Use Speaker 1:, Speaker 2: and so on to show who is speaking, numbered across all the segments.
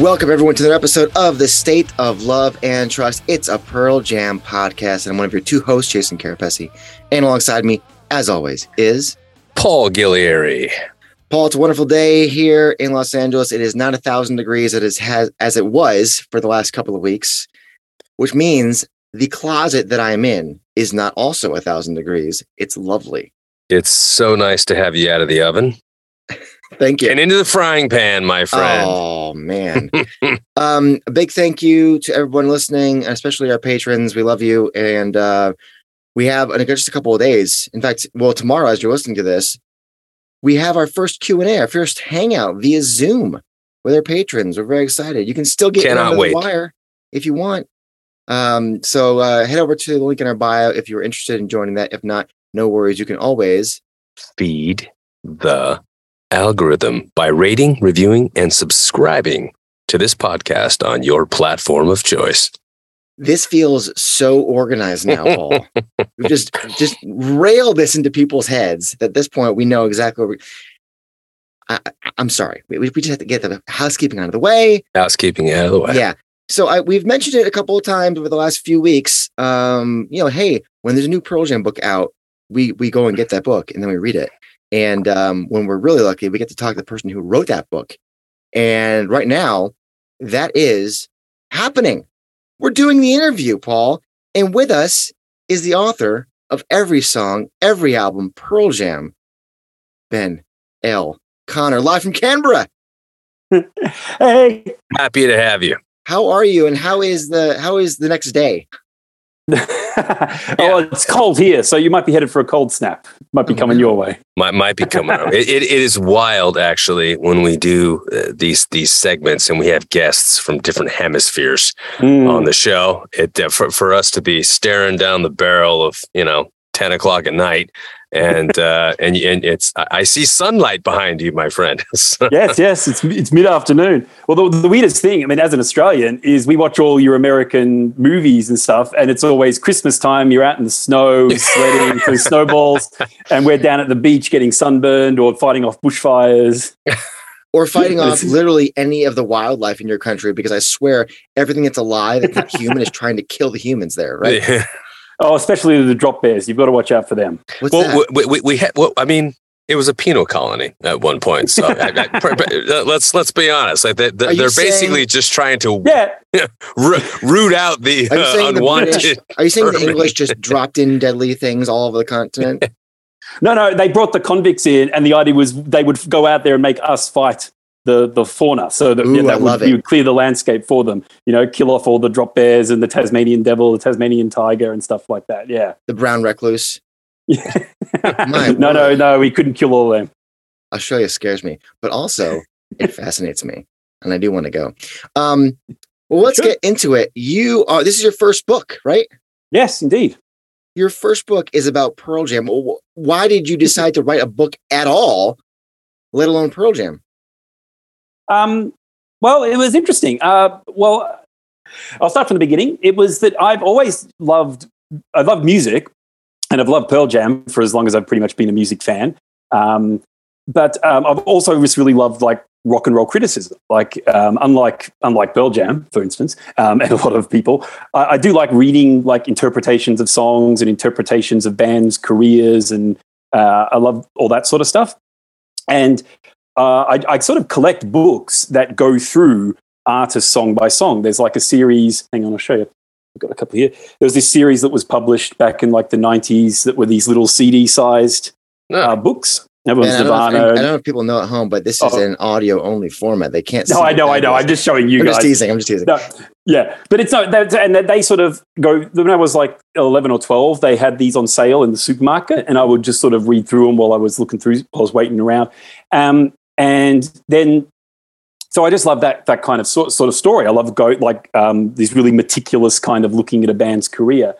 Speaker 1: Welcome, everyone, to another episode of The State of Love and Trust. It's a Pearl Jam podcast, and I'm one of your two hosts, Jason Carapesi. And alongside me, as always, is
Speaker 2: Paul Gillieri.
Speaker 1: Paul. It's a wonderful day here in Los Angeles. It is not a thousand degrees as, has, as it was for the last couple of weeks, which means the closet that I am in is not also a thousand degrees. It's lovely.
Speaker 2: It's so nice to have you out of the oven.
Speaker 1: Thank you.
Speaker 2: And into the frying pan, my friend.
Speaker 1: Oh man. um, a big thank you to everyone listening, especially our patrons. We love you. And uh, we have in just a couple of days. In fact, well, tomorrow, as you're listening to this, we have our first Q&A, our first hangout via Zoom with our patrons. We're very excited. You can still get
Speaker 2: Cannot
Speaker 1: on the
Speaker 2: wait.
Speaker 1: wire if you want. Um, so uh, head over to the link in our bio if you're interested in joining that. If not, no worries. You can always
Speaker 2: Feed the algorithm by rating, reviewing, and subscribing to this podcast on your platform of choice.
Speaker 1: this feels so organized now, Paul. just just rail this into people's heads. At this point, we know exactly what we. I, I- I'm sorry. We, we just have to get the housekeeping out of the way.
Speaker 2: Housekeeping out of the way.
Speaker 1: Yeah. So I, we've mentioned it a couple of times over the last few weeks. Um, you know, hey, when there's a new Pearl Jam book out, we we go and get that book and then we read it. And um, when we're really lucky, we get to talk to the person who wrote that book. And right now, that is happening. We're doing the interview, Paul, and with us is the author of every song, every album, Pearl Jam, Ben L. Connor, live from Canberra.
Speaker 3: Hey.
Speaker 2: Happy to have you.
Speaker 1: How are you? And how is the how is the next day?
Speaker 3: oh, it's cold here, so you might be headed for a cold snap. Might be coming your way.
Speaker 2: Might, might be coming. It, it, it is wild, actually, when we do uh, these these segments and we have guests from different hemispheres
Speaker 3: Mm.
Speaker 2: on the show. It uh, for, for us to be staring down the barrel of you know ten o'clock at night, and uh, and and it's I I see sunlight behind you, my friend.
Speaker 3: Yes, yes, it's it's mid afternoon. Well, the, the weirdest thing, I mean, as an Australian, is we watch all your American movies and stuff, and it's always Christmas time. You're out in the snow, sledding through snowballs, and we're down at the beach getting sunburned or fighting off bushfires.
Speaker 1: Or fighting off literally any of the wildlife in your country because I swear everything that's alive that's not human is trying to kill the humans there, right?
Speaker 2: Yeah.
Speaker 3: Oh, especially the drop bears. You've got to watch out for them.
Speaker 1: What's that?
Speaker 2: Well, we we, we had. Well, I mean. It was a penal colony at one point, so I, I, uh, let's let's be honest. Like they, they,
Speaker 1: Are you
Speaker 2: they're
Speaker 1: saying-
Speaker 2: basically just trying to
Speaker 3: Yeah,
Speaker 2: root out the
Speaker 1: Are you
Speaker 2: uh,
Speaker 1: saying the
Speaker 2: unwanted.
Speaker 1: British? Are you saying the. English just dropped in deadly things all over the continent?
Speaker 3: No, no, they brought the convicts in, and the idea was they would go out there and make us fight the the fauna, so that,
Speaker 1: Ooh,
Speaker 3: yeah, that would, we would clear the landscape for them. You know, kill off all the drop bears and the Tasmanian devil, the Tasmanian tiger, and stuff like that. Yeah.
Speaker 1: The brown recluse.
Speaker 3: No, no,
Speaker 1: word.
Speaker 3: no, we couldn't kill all of them.
Speaker 1: Australia scares me, but also it fascinates me, and I do want to go. Um, well, let's
Speaker 3: Sure.
Speaker 1: get into it. You are. This is your first book, right?
Speaker 3: Yes, indeed.
Speaker 1: Your first book is about Pearl Jam. Why did you decide to write a book at all, let alone Pearl Jam?
Speaker 3: Um, well, it was interesting. Uh, well, I'll start from the beginning. It was that I've always loved, I love music, and I've loved Pearl Jam for as long as I've pretty much been a music fan. Um, but um, I've also just really loved like rock and roll criticism. Like um, unlike unlike Pearl Jam, for instance, um, and a lot of people, I, I do like reading like interpretations of songs and interpretations of bands' careers, and uh, I love all that sort of stuff. And uh, I, I sort of collect books that go through artist song by song. There's like a series. Hang on, I'll show you. I've got a couple here. There was this series that was published back in like the 90s that were these little CD sized
Speaker 2: No.
Speaker 3: uh, books. That was
Speaker 1: And I, don't know if, I don't know if people know at home, but this is
Speaker 3: Oh.
Speaker 1: an audio only format. They can't.
Speaker 3: no, I know, I know. I'm just showing you guys.
Speaker 1: I'm
Speaker 3: guys.
Speaker 1: just teasing. I'm just teasing.
Speaker 3: No, yeah, but it's not. That, and they sort of go. When I was like 11 or 12, they had these on sale in the supermarket, and I would just sort of read through them while I was looking through, while I was waiting around. Um, and then so I just love that that kind of sort, sort of story. I love go like um, this really meticulous kind of looking at a band's career.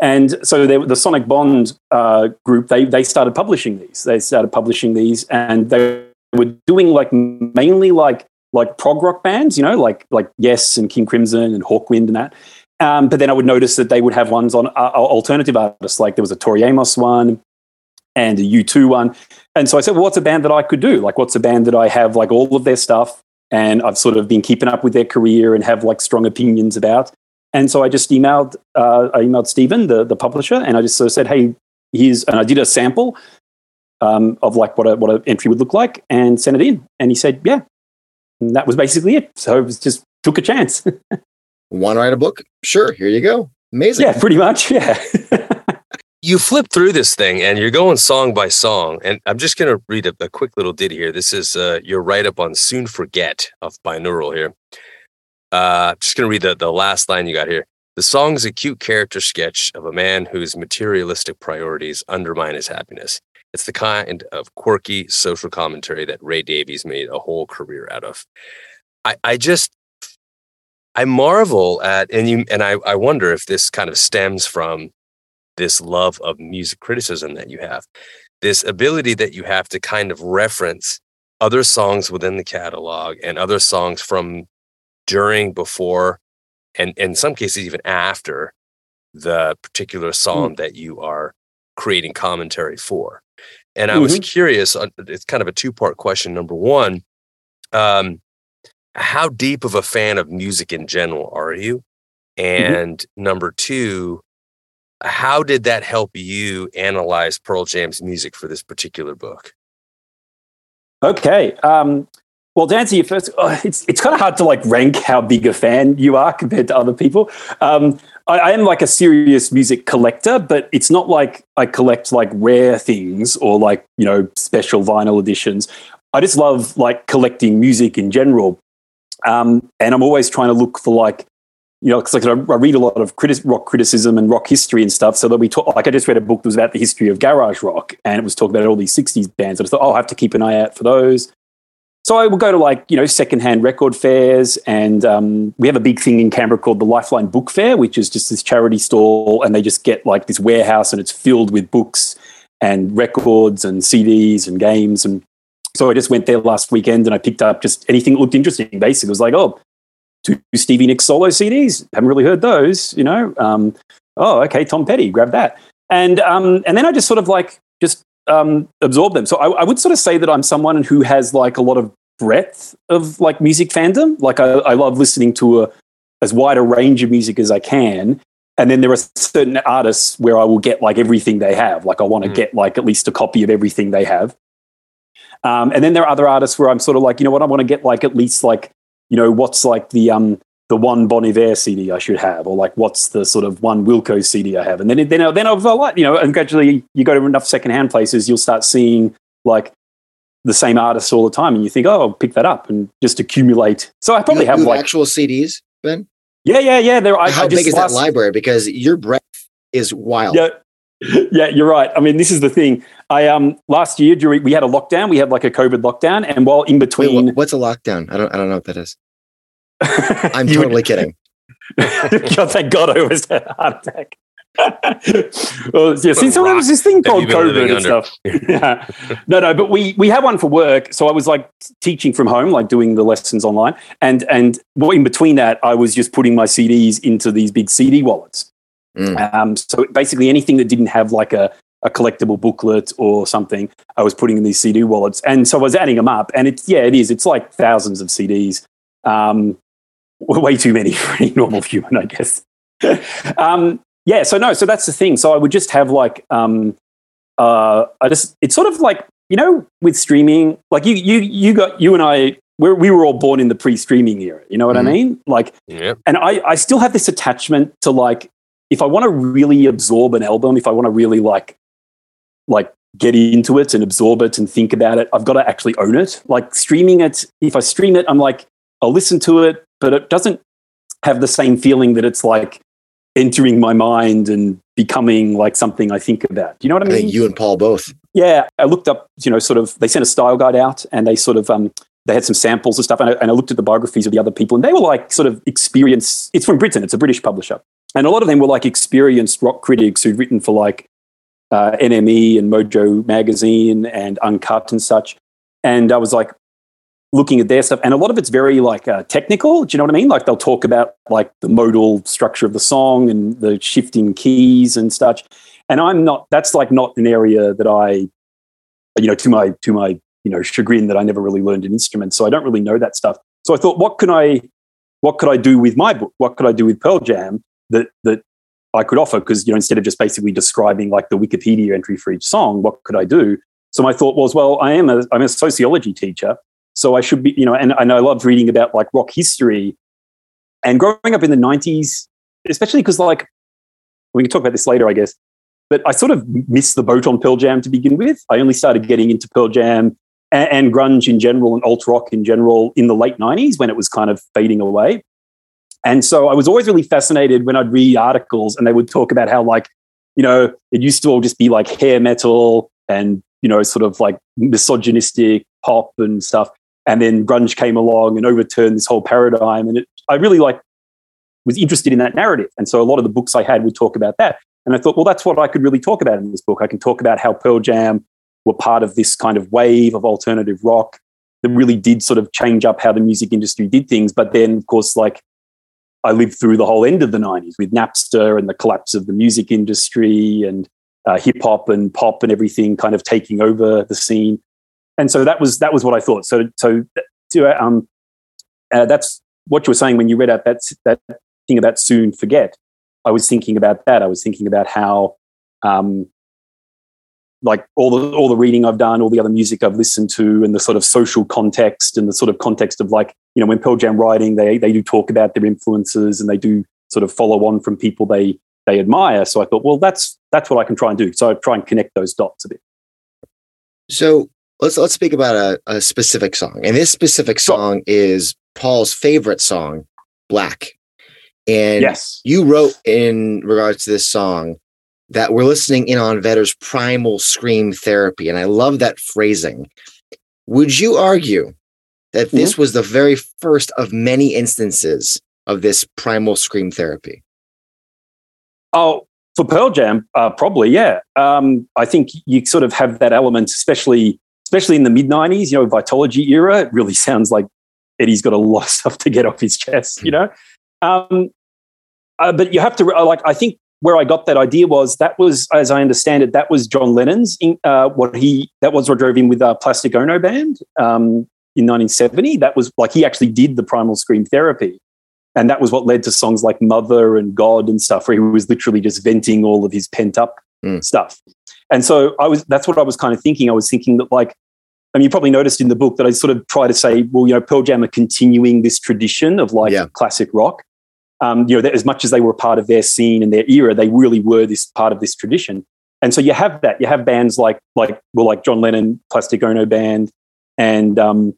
Speaker 3: And so they, the Sonicbond uh, group, they they started publishing these. They started publishing these, and they were doing like mainly like like prog rock bands, you know, like like Yes and King Crimson and Hawkwind and that. Um, but then I would notice that they would have ones on uh, alternative artists, like there was a Tori Amos one and a U2 one. And so I said, well, what's a band that I could do? Like, what's a band that I have like all of their stuff and I've sort of been keeping up with their career and have like strong opinions about. And so I just emailed, uh, I emailed Stephen, the, the publisher, and I just sort of said, hey, here's, and I did a sample um, of like what a, what an entry would look like and sent it in. And he said, yeah. And that was basically it. So it was just took a chance.
Speaker 1: Want to write a book? Sure. Here you go. Amazing.
Speaker 3: Yeah, pretty much. Yeah.
Speaker 2: You flip through this thing and you're going song by song. And I'm just going to read a, a, quick little ditty here. This is uh, your write up on Soon Forget of Binaural here. Uh, just going to read the, the last line you got here. The song is a cute character sketch of a man whose materialistic priorities undermine his happiness. It's the kind of quirky social commentary that Ray Davies made a whole career out of. I, I just, I marvel at, and you, and I, I wonder if this kind of stems from this love of music criticism that you have, this ability that you have to kind of reference other songs within the catalog and other songs from during, before, and in some cases even after the particular song mm. that you are creating commentary for. And I mm-hmm. was curious, it's kind of a two part question. Number one, um, how deep of a fan of music in general are you? Mm-hmm. And mm-hmm. number two, how did that help you analyze Pearl Jam's music for this particular book?
Speaker 3: Okay. Um, well, to answer your first, oh, it's it's kind of hard to like rank how big a fan you are compared to other people. Um, I, I, am like a serious music collector, but it's not like I collect like rare things or like you know special vinyl editions. I just love like collecting music in general, um, and I'm always trying to look for like you know, because like I read a lot of rock criticism and rock history and stuff. So that we talk, like I just read a book that was about the history of garage rock, and it was talking about all these '60s bands. And I thought, oh, I have to keep an eye out for those. So I will go to like you know secondhand record fairs, and um, we have a big thing in Canberra called the Lifeline Book Fair, which is just this charity stall, and they just get like this warehouse, and it's filled with books and records and CDs and games and so I just went there last weekend and I picked up just anything that looked interesting. Basically, it was like, oh, two Stevie Nicks solo CDs. Haven't really heard those, you know. Um, oh, okay, Tom Petty, grab that. And um, and then I just sort of like just um, absorb them. So I, I, would sort of say that I'm someone who has like a lot of breadth of like music fandom. Like I, I love listening to a as wide a range of music as I can. And then there are certain artists where I will get like everything they have. Like I want to mm. get like at least a copy of everything they have. Um, and then there are other artists where I'm sort of like, you know what, I want to get like at least like you know, what's like the um the one Bon Iver CD I should have, or like what's the sort of one Wilco CD I have, and then then then I've like you know, and gradually you go to enough secondhand places, you'll start seeing like the same artists all the time, and you think, oh, I'll pick that up and just accumulate. So I probably
Speaker 1: you,
Speaker 3: have, like
Speaker 1: actual CDs, Ben.
Speaker 3: Yeah, yeah, yeah. There.
Speaker 1: How I big is last, that library? Because your breadth is wild.
Speaker 3: Yeah. Yeah, you're right. I mean, this is the thing. I um last year during we had a lockdown. We had like a COVID lockdown, and while in between,
Speaker 1: Wait, what's a lockdown? I don't I don't know what that is. I'm totally kidding.
Speaker 3: God, thank God I almost had a heart attack. well, yeah, see, so there was this thing called COVID and stuff. yeah. No, no, but we we had one for work. So I was like teaching from home, like doing the lessons online, and and in between that, I was just putting my CDs into these big CD wallets. Mm. Um, so basically, anything that didn't have like a a collectible booklet or something, I was putting in these CD wallets, and so I was adding them up, and it's yeah, it is. It's like thousands of CDs. Um, way too many for any normal human, I guess. um, yeah, so no, so that's the thing. So I would just have like, um, uh, I just, it's sort of like, you know, with streaming, like you, you, you got, you and I, we're, we were all born in the pre-streaming era. You know what mm-hmm. I mean? Like, yep. and I, I still have this attachment to like, if I want to really absorb an album, if I want to really like, like get into it and absorb it and think about it, I've got to actually own it. Like streaming it, if I stream it, I'm like, I'll listen to it, but it doesn't have the same feeling that it's like entering my mind and becoming like something I think about. Do you know what I mean? I
Speaker 1: you and Paul both.
Speaker 3: Yeah, I looked up, you know, sort of, they sent a style guide out and they sort of um, they had some samples and stuff. And I, and I looked at the biographies of the other people, and they were like sort of experienced. It's from Britain. It's a British publisher, and a lot of them were like experienced rock critics who'd written for like uh, NME and Mojo Magazine and Uncut and such. And I was like looking at their stuff, and a lot of it's very like uh, technical. Do you know what I mean? Like they'll talk about like the modal structure of the song and the shifting keys and such. And I'm not. That's like not an area that I, you know, to my to my you know chagrin that I never really learned an instrument, so I don't really know that stuff. So I thought, what can I, what could I do with my book? What could I do with Pearl Jam that that I could offer? Because you know, instead of just basically describing like the Wikipedia entry for each song, what could I do? So my thought was, well, I am a I'm a sociology teacher, so I should be, you know, and, and I loved reading about like rock history. And growing up in the 90s, especially because like we can talk about this later, I guess. But I sort of missed the boat on Pearl Jam to begin with. I only started getting into Pearl Jam and, and grunge in general and alt rock in general in the late 90s when it was kind of fading away. And so I was always really fascinated when I'd read articles and they would talk about how, like, you know, it used to all just be like hair metal and, you know, sort of like misogynistic pop and stuff. And then grunge came along and overturned this whole paradigm. And it, I really like was interested in that narrative. And so a lot of the books I had would talk about that. And I thought, well, that's what I could really talk about in this book. I can talk about how Pearl Jam were part of this kind of wave of alternative rock that really did sort of change up how the music industry did things. But then, of course, like I lived through the whole end of the 90s with Napster and the collapse of the music industry and uh, hip hop and pop and everything kind of taking over the scene. And so that was that was what I thought. So so to, um, uh, that's what you were saying when you read out that that thing about soon forget. I was thinking about that. I was thinking about how um, like all the all the reading I've done, all the other music I've listened to, and the sort of social context and the sort of context of like you know when Pearl Jam writing, they they do talk about their influences and they do sort of follow on from people they they admire. So I thought, well, that's that's what I can try and do. So I try and connect those dots a bit.
Speaker 1: So let's let's speak about a, a specific song, and this specific song is Paul's favorite song, Black. And
Speaker 3: yes.
Speaker 1: you wrote in regards to this song that we're listening in on Vedder's primal scream therapy. And I love that phrasing. Would you argue that this mm-hmm. was the very first of many instances of this primal scream therapy?
Speaker 3: Oh, for Pearl Jam, uh, probably, yeah. Um, I think you sort of have that element, especially especially in the mid '90s. You know, Vitalogy era. It really sounds like Eddie's got a lot of stuff to get off his chest. You know, um, uh, but you have to like. I think where I got that idea was that was, as I understand it, that was John Lennon's. Uh, what he that was what drove him with a Plastic Ono band um, in 1970. That was like he actually did the primal scream therapy, and that was what led to songs like Mother and God and stuff, where he was literally just venting all of his pent up mm. stuff. And so I was. That's what I was kind of thinking. I was thinking that like. I mean, you probably noticed in the book that I sort of try to say, well, you know, Pearl Jam are continuing this tradition of like yeah. classic rock um, you know, as much as they were part of their scene and their era, they really were this part of this tradition. And so you have that. You have bands like like well, like John Lennon, Plastic Ono Band, and um,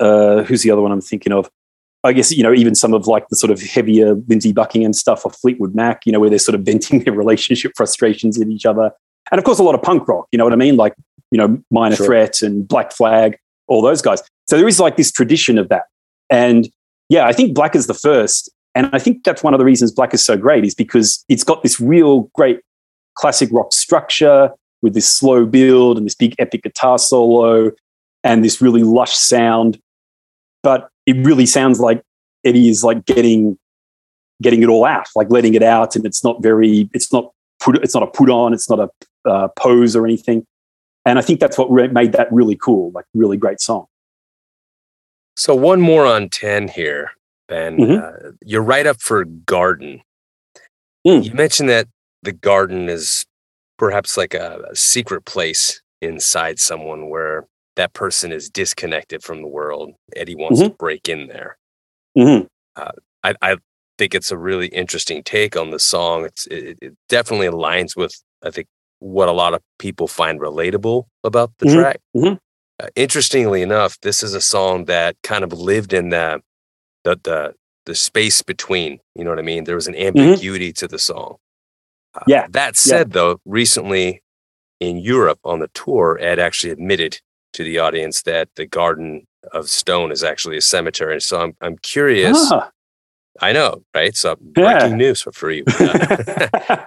Speaker 3: uh, who's the other one I'm thinking of? I guess you know even some of like the sort of heavier Lindsey Buckingham stuff of Fleetwood Mac. You know where they're sort of venting their relationship frustrations at each other, and of course a lot of punk rock. You know what I mean? Like you know Minor sure. Threat and Black Flag, all those guys. So there is like this tradition of that, and yeah, I think Black is the first, and I think that's one of the reasons Black is so great is because it's got this real great classic rock structure with this slow build and this big epic guitar solo and this really lush sound. But it really sounds like Eddie is like getting getting it all out, like letting it out, and it's not very, it's not put, it's not a put on, it's not a uh, pose or anything. And I think that's what made that really cool, like really great song.
Speaker 2: So one more on ten here. Ben. Mm-hmm. Uh, you're write up for garden. Mm. You mentioned that the garden is perhaps like a, a, secret place inside someone where that person is disconnected from the world. Eddie wants mm-hmm. to break in there. Mm-hmm. Uh, I, I, think it's a really interesting take on the song. It's, it, it, definitely aligns with, I think, what a lot of people find relatable about the mm-hmm. track. Mm-hmm. Uh, interestingly enough, this is a song that kind of lived in that the the the space between. You know what I mean? There was an mm-hmm. ambiguity mm-hmm. to the song.
Speaker 3: Uh, yeah.
Speaker 2: That said, yeah. though, recently in Europe on the tour, Ed actually admitted to the audience that the Garden of stone is actually a cemetery. So I'm I'm curious.
Speaker 3: Ah,
Speaker 2: I know, right? So
Speaker 3: Yeah.
Speaker 2: breaking news for free.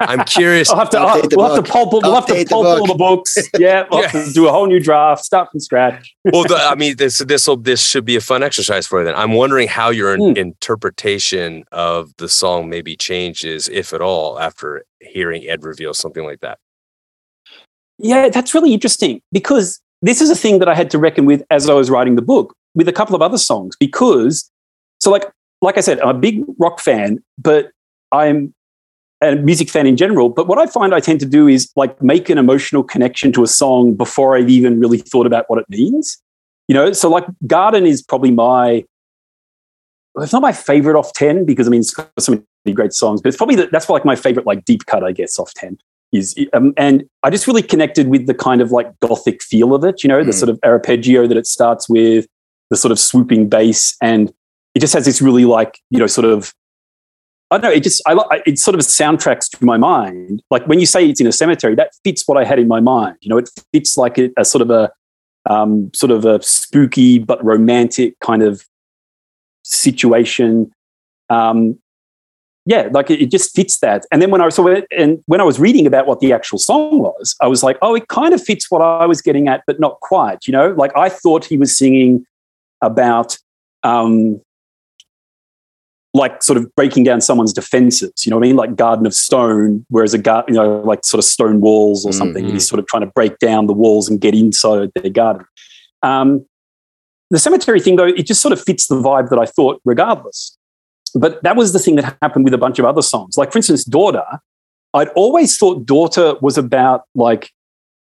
Speaker 2: I'm curious.
Speaker 3: I'll have to, I'll-
Speaker 1: the
Speaker 3: we'll have to
Speaker 1: book.
Speaker 3: pulp, we'll have to pulp all the books. Yeah, we'll have to do a whole new draft, start from scratch.
Speaker 2: well, the, I mean, this this will this should be a fun exercise for you. Then I'm wondering how your
Speaker 3: Hmm.
Speaker 2: interpretation of the song maybe changes, if at all, after hearing Ed reveal something like that.
Speaker 3: Yeah, that's really interesting because this is a thing that I had to reckon with as I was writing the book with a couple of other songs. Because, so like, like I said, I'm a big rock fan, but I'm a music fan in general. But what I find I tend to do is like make an emotional connection to a song before I've even really thought about what it means. You know, so like Garden is probably my, it's not my favorite off 10 because I mean, it's got so many great songs, but it's probably the, that's like my favorite, like deep cut, I guess, off 10 is um, and I just really connected with the kind of like gothic feel of it, you know, the
Speaker 1: Mm.
Speaker 3: sort of arpeggio that it starts with, the sort of swooping bass, and it just has this really like you know sort of I don't know, it just I it sort of soundtracks to my mind. Like when you say it's in a cemetery, that fits what I had in my mind. You know, it fits like a, a sort of a um, sort of a spooky but romantic kind of situation. Um, yeah, like it, it just fits that. And then when I was so and when I was reading about what the actual song was, I was like, oh, it kind of fits what I was getting at, but not quite. You know, like I thought he was singing about um, like sort of breaking down someone's defenses. You know what I mean? Like Garden of Stone, whereas a garden, you know, like sort of stone walls or something. And he's sort of trying to break down the walls and get inside their garden. Um, the cemetery thing, though, it just sort of fits the vibe that I thought, regardless. But that was the thing that happened with a bunch of other songs. Like, for instance, Daughter. I'd always thought Daughter was about like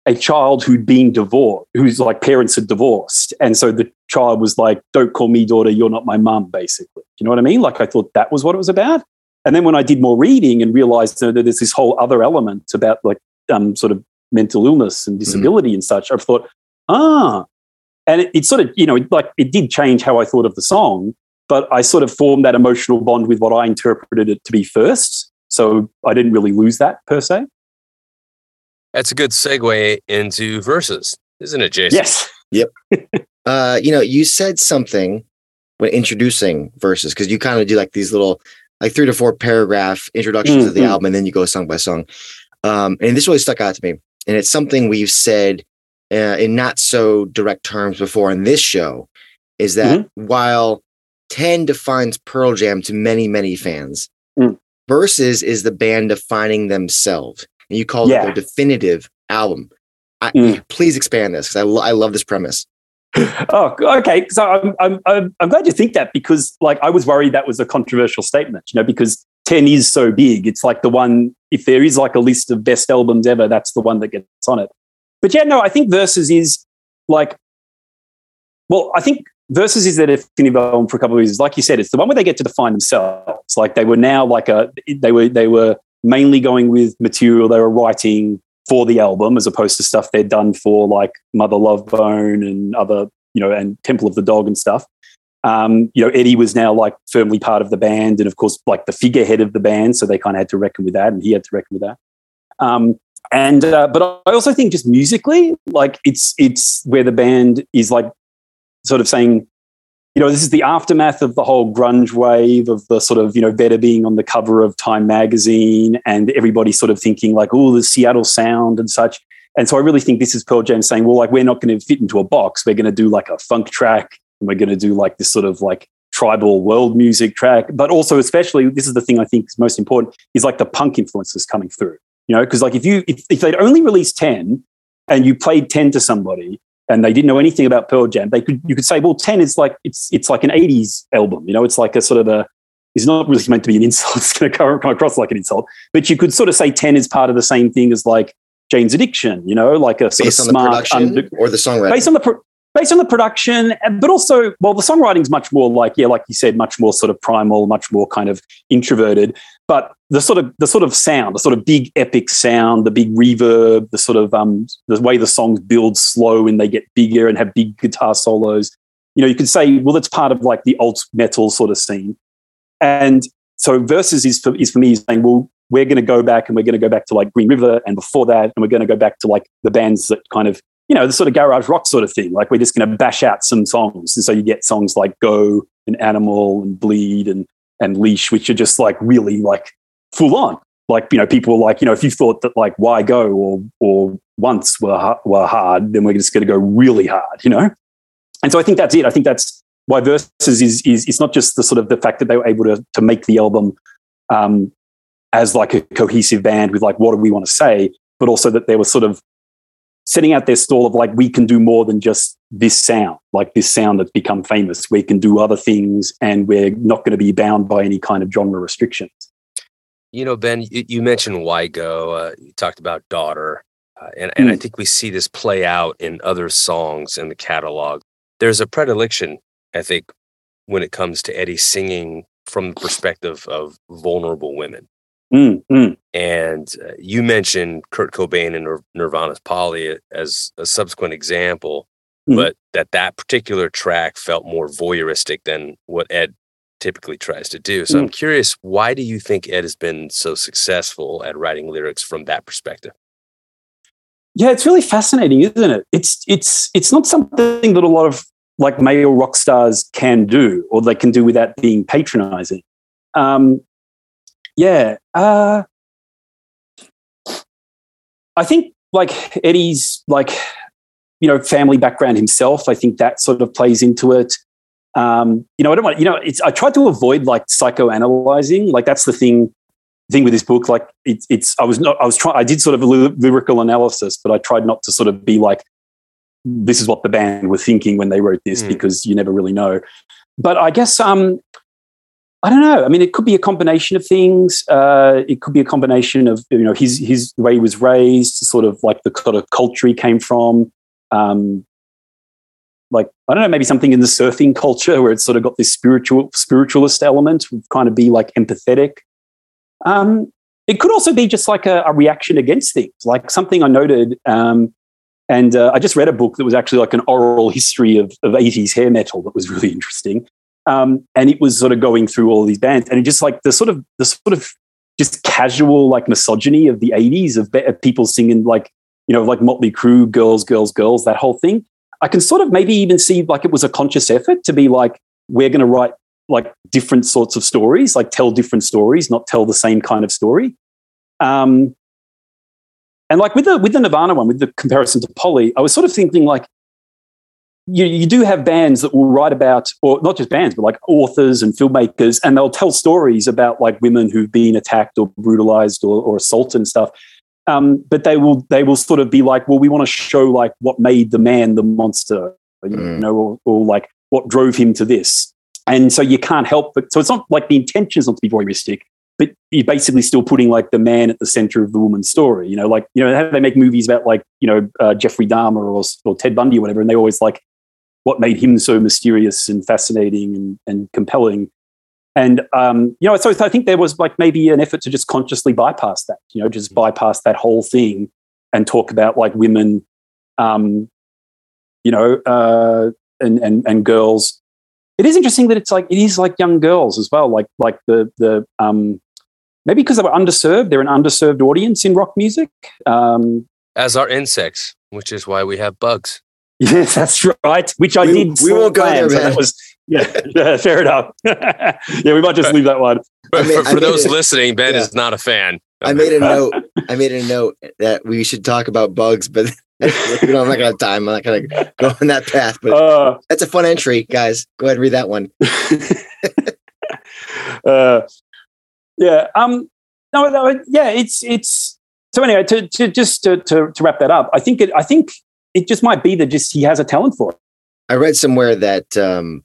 Speaker 3: a child who'd been divorced, whose like parents had divorced. And so the child was like, don't call me daughter, you're not my mum, basically. You know what I mean? Like I thought that was what it was about. And then when I did more reading and realized that there's this whole other element about like um, sort of mental illness and disability and such, I thought, ah. And it, it sort of, you know, like it did change how I thought of the song, but I sort of formed that emotional bond with what I interpreted it to be first. So I didn't really lose that per se.
Speaker 2: That's a good segue into verses, isn't it, Jason?
Speaker 3: Yes. Yep.
Speaker 1: uh, you know, you said something when introducing verses because you kind of do like these little, like three to four paragraph introductions of the
Speaker 3: Mhm.
Speaker 1: album, and then you go song by song. Um, and this really stuck out to me, and it's something we've said uh, in not so direct terms before in this show, is that while ten defines Pearl Jam to many many fans,
Speaker 3: Mm.
Speaker 1: verses is the band defining themselves, and you call it
Speaker 3: Yeah.
Speaker 1: their definitive album. I,
Speaker 3: Mm.
Speaker 1: Please expand this because I, lo- I love this premise.
Speaker 3: Oh, okay. So I'm, I'm, I'm, I'm glad you think that because, like, I was worried that was a controversial statement, you know, because 10 is so big. It's like the one, if there is like a list of best albums ever, that's the one that gets on it. But yeah, no, I think Versus is like, well, I think Versus is their definitive album for a couple of reasons. Like you said, it's the one where they get to define themselves. Like they were now like a, they were, they were mainly going with material they were writing for the album as opposed to stuff they'd done for like Mother Love Bone and other, you know, and Temple of the Dog and stuff. Um, you know, Eddie was now like firmly part of the band and of course like the figurehead of the band. So they kind of had to reckon with that and he had to reckon with that. Um, and, uh, but I also think just musically, like it's, it's where the band is like sort of saying, you know, this is the aftermath of the whole grunge wave of the sort of, you know, Vedder being on the cover of Time magazine and everybody sort of thinking like, oh, the Seattle sound and such. And so I really think this is Pearl Jam saying, well, like, we're not going to fit into a box. We're going to do like a funk track and we're going to do like this sort of like tribal world music track. But also, especially, this is the thing I think is most important is like the punk influences coming through, you know, because like if you, if, if they'd only released 10 and you played 10 to somebody, and they didn't know anything about Pearl Jam, they could you hmm. could say, well, ten is like it's it's like an '80s album, you know, it's like a sort of a it's not really meant to be an insult. It's going to come, come across like an insult, but you could sort of say ten is part of the same thing as like Jane's Addiction, you know, like a sort
Speaker 1: based
Speaker 3: of
Speaker 1: on the
Speaker 3: smart
Speaker 1: production
Speaker 3: under,
Speaker 1: or the songwriting.
Speaker 3: based on the pro- based on the production, but also well, the songwriting's much more like yeah, like you said, much more sort of primal, much more kind of introverted. But the sort of the sort of sound, the sort of big epic sound, the big reverb, the sort of um the way the songs build slow and they get bigger and have big guitar solos. You know, you could say, well, that's part of like the alt metal sort of scene. And so versus is for is for me saying, well, we're going to go back and we're going to go back to like Green River and before that, and we're going to go back to like the bands that kind of you know, the sort of garage rock sort of thing. Like we're just going to bash out some songs, and so you get songs like "Go" and "Animal" and "Bleed" and and "Leash," which are just like really like full on. Like you know, people like, you know, if you thought that like "Why Go" or or "Once" were were hard, then we're just going to go really hard, you know. And so I think that's it. I think that's why Versus is is it's not just the sort of the fact that they were able to to make the album um, as like a cohesive band with like what do we want to say, but also that there was sort of setting out their stall of like we can do more than just this sound like this sound that's become famous. We can do other things and we're not going to be bound by any kind of genre restrictions.
Speaker 2: You know ben you, mentioned why go uh, you talked about daughter uh, and, and mm. i think we see this play out in other songs in the catalog. There's a predilection i think when it comes to eddie singing from the perspective of vulnerable women
Speaker 3: Mm, mm.
Speaker 2: And uh, you mentioned Kurt Cobain and Nir- Nirvana's Polly as a subsequent example, mm. but that that particular track felt more voyeuristic than what Ed typically tries to do. So I'm mm. curious, why do you think Ed has been so successful at writing lyrics from that perspective?
Speaker 3: Yeah, it's really fascinating, isn't it? It's it's it's not something that a lot of like male rock stars can do, or they can do without being patronizing. Um, yeah. Uh, I think like Eddie's like, you know, family background himself, I think that sort of plays into it. Um, you know, I don't want, you know, it's, I tried to avoid like psychoanalyzing. Like that's the thing, thing with this book. Like it's, it's, I was not, I was trying, I did sort of a lyrical analysis, but I tried not to sort of be like, this is what the band were thinking when they wrote this, mm. because you never really know. But I guess, um, I don't know. I mean, it could be a combination of things. Uh, it could be a combination of you know his his way he was raised, sort of like the sort of culture he came from. Um, like I don't know, maybe something in the surfing culture where it's sort of got this spiritual spiritualist element, kind of be like empathetic. Um, it could also be just like a, a, reaction against things, like something I noted. Um, and uh, I just read a book that was actually like an oral history of, of 80s hair metal that was really interesting. Um, and it was sort of going through all these bands, and it just like the sort of the sort of just casual like misogyny of the '80s of, of people singing like you know like Motley Crue, girls, girls, girls, that whole thing. I can sort of maybe even see like it was a conscious effort to be like we're going to write like different sorts of stories, like tell different stories, not tell the same kind of story. Um, and like with the with the Nirvana one, with the comparison to Polly, I was sort of thinking like you, you do have bands that will write about, or not just bands, but like authors and filmmakers, and they'll tell stories about like women who've been attacked or brutalized or, or assaulted and stuff. Um, but they will they will sort of be like, well, we want to show like what made the man the monster, you mm. know, or, or like what drove him to this. And so you can't help but so it's not like the intention is not to be voyeuristic, but you're basically still putting like the man at the center of the woman's story. You know, like you know how they make movies about like you know uh, Jeffrey Dahmer or, or Ted Bundy or whatever, and they always like what made him so mysterious and fascinating and, and compelling. And um, you know, so I think there was like maybe an effort to just consciously bypass that, you know, just bypass that whole thing and talk about like women, um, you know, uh, and and and girls. It is interesting that it's like it is like young girls as well, like like the the um, maybe because they were underserved, they're an underserved audience in rock music. Um,
Speaker 2: As are insects, which is why we have bugs.
Speaker 3: Yes, that's right. Which I we, did.
Speaker 1: We won't go there, man.
Speaker 3: that was yeah, yeah, fair enough. yeah, we might just leave that one.
Speaker 2: But made, for, for those a, listening, Ben yeah. is not a fan.
Speaker 1: I made a note. I made a note that we should talk about bugs, but you know, I'm not gonna have time. I'm not gonna go on that path. But uh, that's a fun entry, guys. Go ahead and read that one.
Speaker 3: uh, yeah. Um. No. no yeah. It's it's. So anyway, to, to just to, to, to wrap that up, I think it. I think it just might be that just he has a talent for it.
Speaker 1: I read somewhere that um,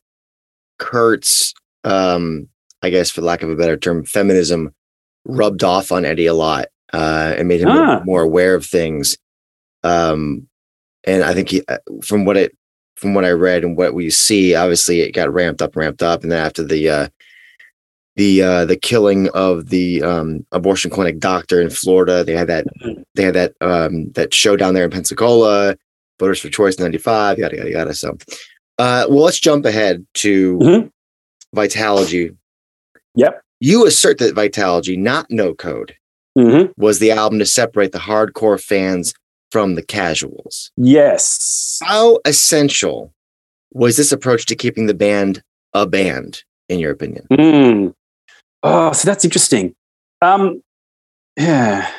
Speaker 1: Kurt's, um, I guess for lack of a better term, feminism rubbed off on Eddie a lot uh, and made him ah. more aware of things. Um, and I think he, uh, from what it, from what I read and what we see, obviously it got ramped up, ramped up, and then after the uh, the uh, the killing of the um, abortion clinic doctor in Florida, they had that mm-hmm. they had that um, that show down there in Pensacola voters for choice 95 yada yada yada so uh, well let's jump ahead to mm-hmm. vitalogy
Speaker 3: yep
Speaker 1: you assert that vitalogy not no code
Speaker 3: mm-hmm.
Speaker 1: was the album to separate the hardcore fans from the casuals.
Speaker 3: Yes.
Speaker 1: How essential was this approach to keeping the band a band, in your opinion?
Speaker 3: Mm. Oh, so that's interesting. Um, yeah.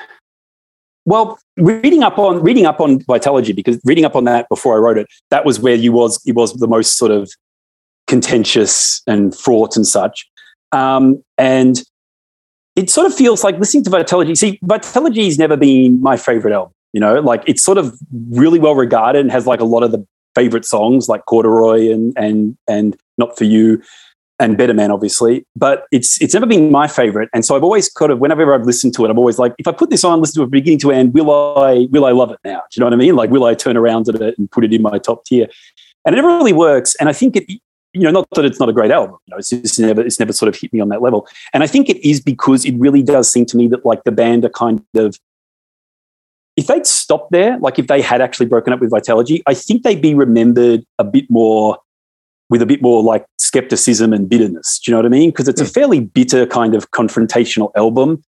Speaker 3: Well, reading up on reading up on Vitalogy because reading up on that before I wrote it, that was where you was it was the most sort of contentious and fraught and such. Um, and it sort of feels like listening to Vitalogy. See, Vitalogy has never been my favorite album. You know, like it's sort of really well regarded and has like a lot of the favorite songs like Corduroy and and and Not for You and Better Man, obviously. But it's it's never been my favorite. And so I've always kind of whenever I've listened to it, I'm always like, if I put this on, listen to it beginning to end, will I will I love it now? Do you know what I mean? Like, will I turn around at it and put it in my top tier? And it never really works. And I think it you know, not that it's not a great album. You know, it's just never it's never sort of hit me on that level. And I think it is because it really does seem to me that like the band are kind of if they'd stopped there, like if they had actually broken up with Vitalogy, I think they'd be remembered a bit more with a bit more like skepticism and bitterness. Do you know what I mean? Because it's a hmm. fairly bitter kind of confrontational album.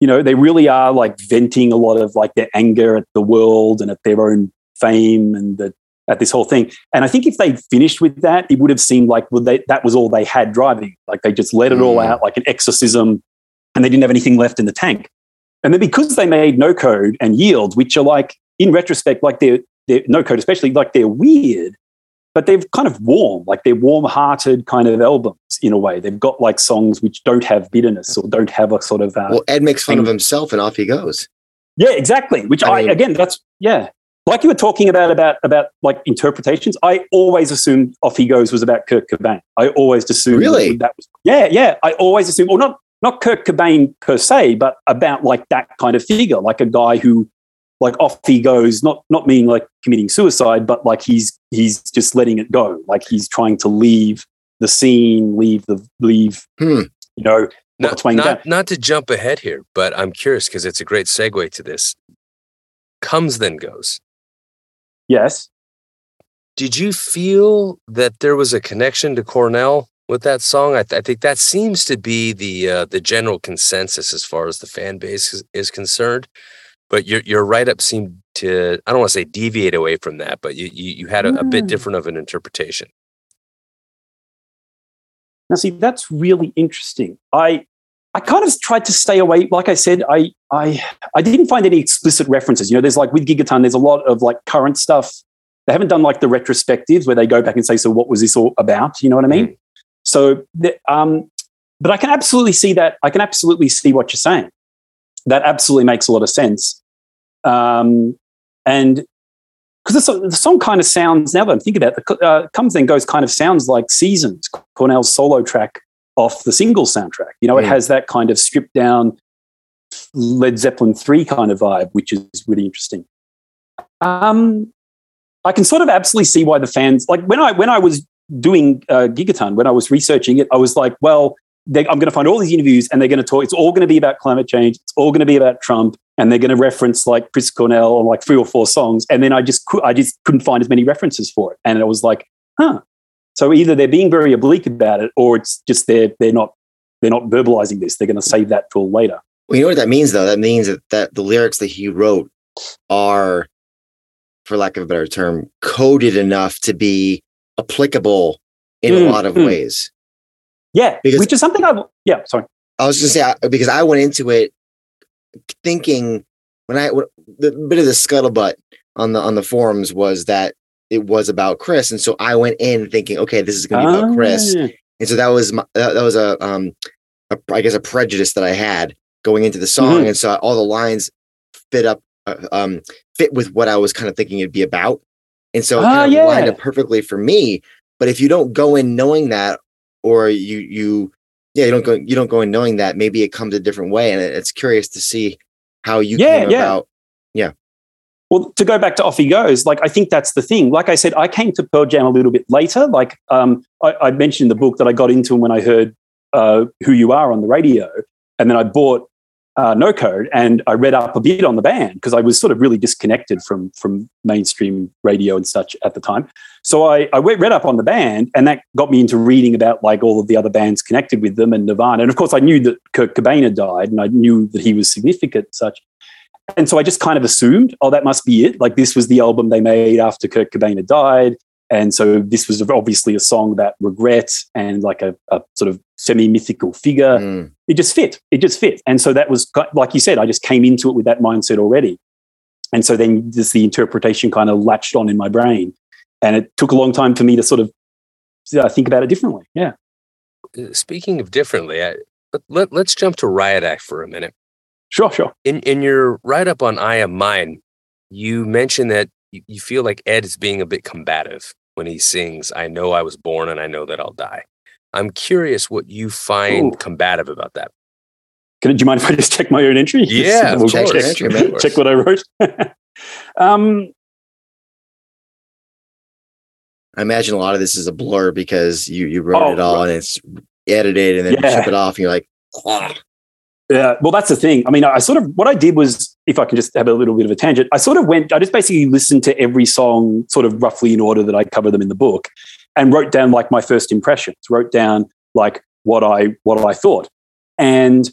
Speaker 3: You know, they really are like venting a lot of like their anger at the world and at their own fame and the at this whole thing. And I think if they finished with that, it would have seemed like well, they, that was all they had driving. Like they just let it all hmm. out like an exorcism and they didn't have anything left in the tank. And then because they made no code and yield, which are like in retrospect, like they're, they're no code, especially like they're weird, but they're kind of warm, like they're warm hearted kind of albums in a way. They've got like songs which don't have bitterness or don't have a sort of. Uh,
Speaker 1: well, Ed makes fun of himself and off he goes.
Speaker 3: Yeah, exactly. Which I, I mean, again, that's, yeah like you were talking about about about like interpretations i always assumed off he goes was about kurt cobain i always assumed
Speaker 1: really
Speaker 3: that, that was yeah yeah i always assumed well not not kurt cobain per se but about like that kind of figure like a guy who like off he goes not not meaning like committing suicide but like he's he's just letting it go like he's trying to leave the scene leave the leave
Speaker 1: hmm.
Speaker 3: you know
Speaker 2: not, not, not to jump ahead here but i'm curious because it's a great segue to this comes then goes
Speaker 3: Yes.
Speaker 2: Did you feel that there was a connection to Cornell with that song? I, th- I think that seems to be the uh, the general consensus as far as the fan base is, is concerned. But your your write up seemed to I don't want to say deviate away from that, but you you, you had a, mm. a bit mm. different of an interpretation.
Speaker 3: Now, see, that's really interesting. I I kind of tried to stay away. Like I said, I I I didn't find any explicit references. You know, there's like with Gigaton, there's a lot of like current stuff. They haven't done like the retrospectives where they go back and say, "So what was this all about?" You know what I mean? Mm. So, the, um, but I can absolutely see that. I can absolutely see what you're saying. That absolutely makes a lot of sense. Um, and because the, song kind of sounds now that I'm thinking about it, the uh, comes and goes kind of sounds like Seasons, Cornell's solo track off the Singles soundtrack. You know, mm. it has that kind of stripped down Led Zeppelin 3 kind of vibe, which is really interesting. Um, I can sort of absolutely see why the fans like when I when I was doing uh, Gigaton, when I was researching it, I was like, well, I'm going to find all these interviews and they're going to talk. It's all going to be about climate change. It's all going to be about Trump, and they're going to reference like Chris Cornell on like three or four songs. And then I just I just couldn't find as many references for it, and I was like, huh, so either they're being very oblique about it, or it's just they're they're not they're not verbalizing this. They're going to save that till later.
Speaker 1: Well, you know what that means, though. That means that, that the lyrics that he wrote are, for lack of a better term, coded enough to be applicable in mm, a lot of mm. ways.
Speaker 3: Yeah, because, which is something I yeah. Sorry,
Speaker 1: I was just say because I went into it thinking when I the bit of the scuttlebutt on the on the forums was that it was about Chris, and so I went in thinking, okay, this is going to be about Chris, ah. and so that was my, that, that was a um, a, I guess a prejudice that I had going into the song, mm-hmm. and so all the lines fit up uh, um, fit with what I was kind of thinking it'd be about, and so it kind of yeah. lined up perfectly for me. But if you don't go in knowing that, or you you yeah you don't go you don't go in knowing that, maybe it comes a different way, and it's curious to see how you yeah, came yeah. about. Yeah.
Speaker 3: Well, to go back to off he goes, like I think that's the thing. Like I said, I came to Pearl Jam a little bit later. Like um, I, I, mentioned in the book that I got into when I heard uh, "Who You Are" on the radio, and then I bought uh, No Code, and I read up a bit on the band because I was sort of really disconnected from from mainstream radio and such at the time. So I, I read up on the band, and that got me into reading about like all of the other bands connected with them and Nirvana. And of course, I knew that Kurt Cobain had died, and I knew that he was significant. such and so I just kind of assumed, oh, that must be it. Like this was the album they made after Kurt Cobain had died. And so this was obviously a song about regret and like a, a sort of semi mythical figure.
Speaker 1: Mm.
Speaker 3: It just fit. It just fit. And so that was, like you said, I just came into it with that mindset already. And so then just the interpretation kind of latched on in my brain. And it took a long time for me to sort of uh, think about it differently. Yeah.
Speaker 2: Uh, Speaking of differently, I, let, let, us jump to Riot Act for a minute.
Speaker 3: Sure, sure.
Speaker 2: In, in your write up on I Am Mine, you mentioned that you, you feel like Ed is being a bit combative when he sings, I know I was born and I know that I'll die. I'm curious what you find Ooh. combative about that.
Speaker 3: Can, do you mind if I just check my own entry?
Speaker 2: Yeah,
Speaker 3: we'll
Speaker 2: check,
Speaker 3: check, entry, check, what I wrote. um,
Speaker 1: I imagine a lot of this is a blur because you you wrote oh, it all right. and it's edited and then yeah. you ship it off and you're like, ah.
Speaker 3: Yeah, well, that's the thing. I mean, I sort of what I did was, if I can just have a little bit of a tangent, I sort of went. I just basically listened to every song, sort of roughly in order that I cover them in the book, and wrote down like my first impressions. Wrote down like what I what I thought, and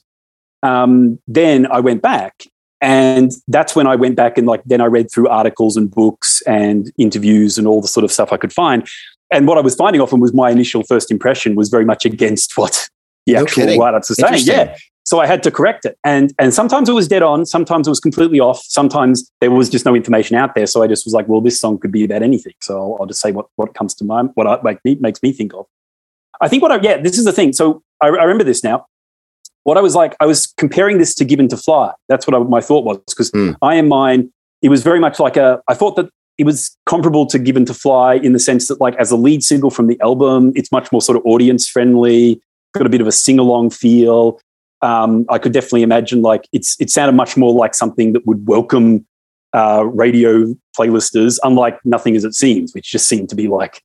Speaker 3: um, then I went back, and that's when I went back and like then I read through articles and books and interviews and all the sort of stuff I could find. And what I was finding often was my initial first impression was very much against what the no actual write-ups are saying. Yeah. So I had to correct it. And, and sometimes it was dead on, sometimes it was completely off, sometimes there was just no information out there. So I just was like, well, this song could be about anything. So I'll, just say what, what comes to mind, what I, me, makes me think of. I think what I, yeah, this is the thing. So I, I remember this now. What I was like, I was comparing this to Given to Fly. That's what I, my thought was because mm. I Am Mine, it was very much like a, I thought that it was comparable to Given to Fly in the sense that, like, as a lead single from the album, it's much more sort of audience friendly, got a bit of a sing along feel um, I could definitely imagine like it's it sounded much more like something that would welcome uh, radio playlisters, unlike Nothing as It Seems, which just seemed to be like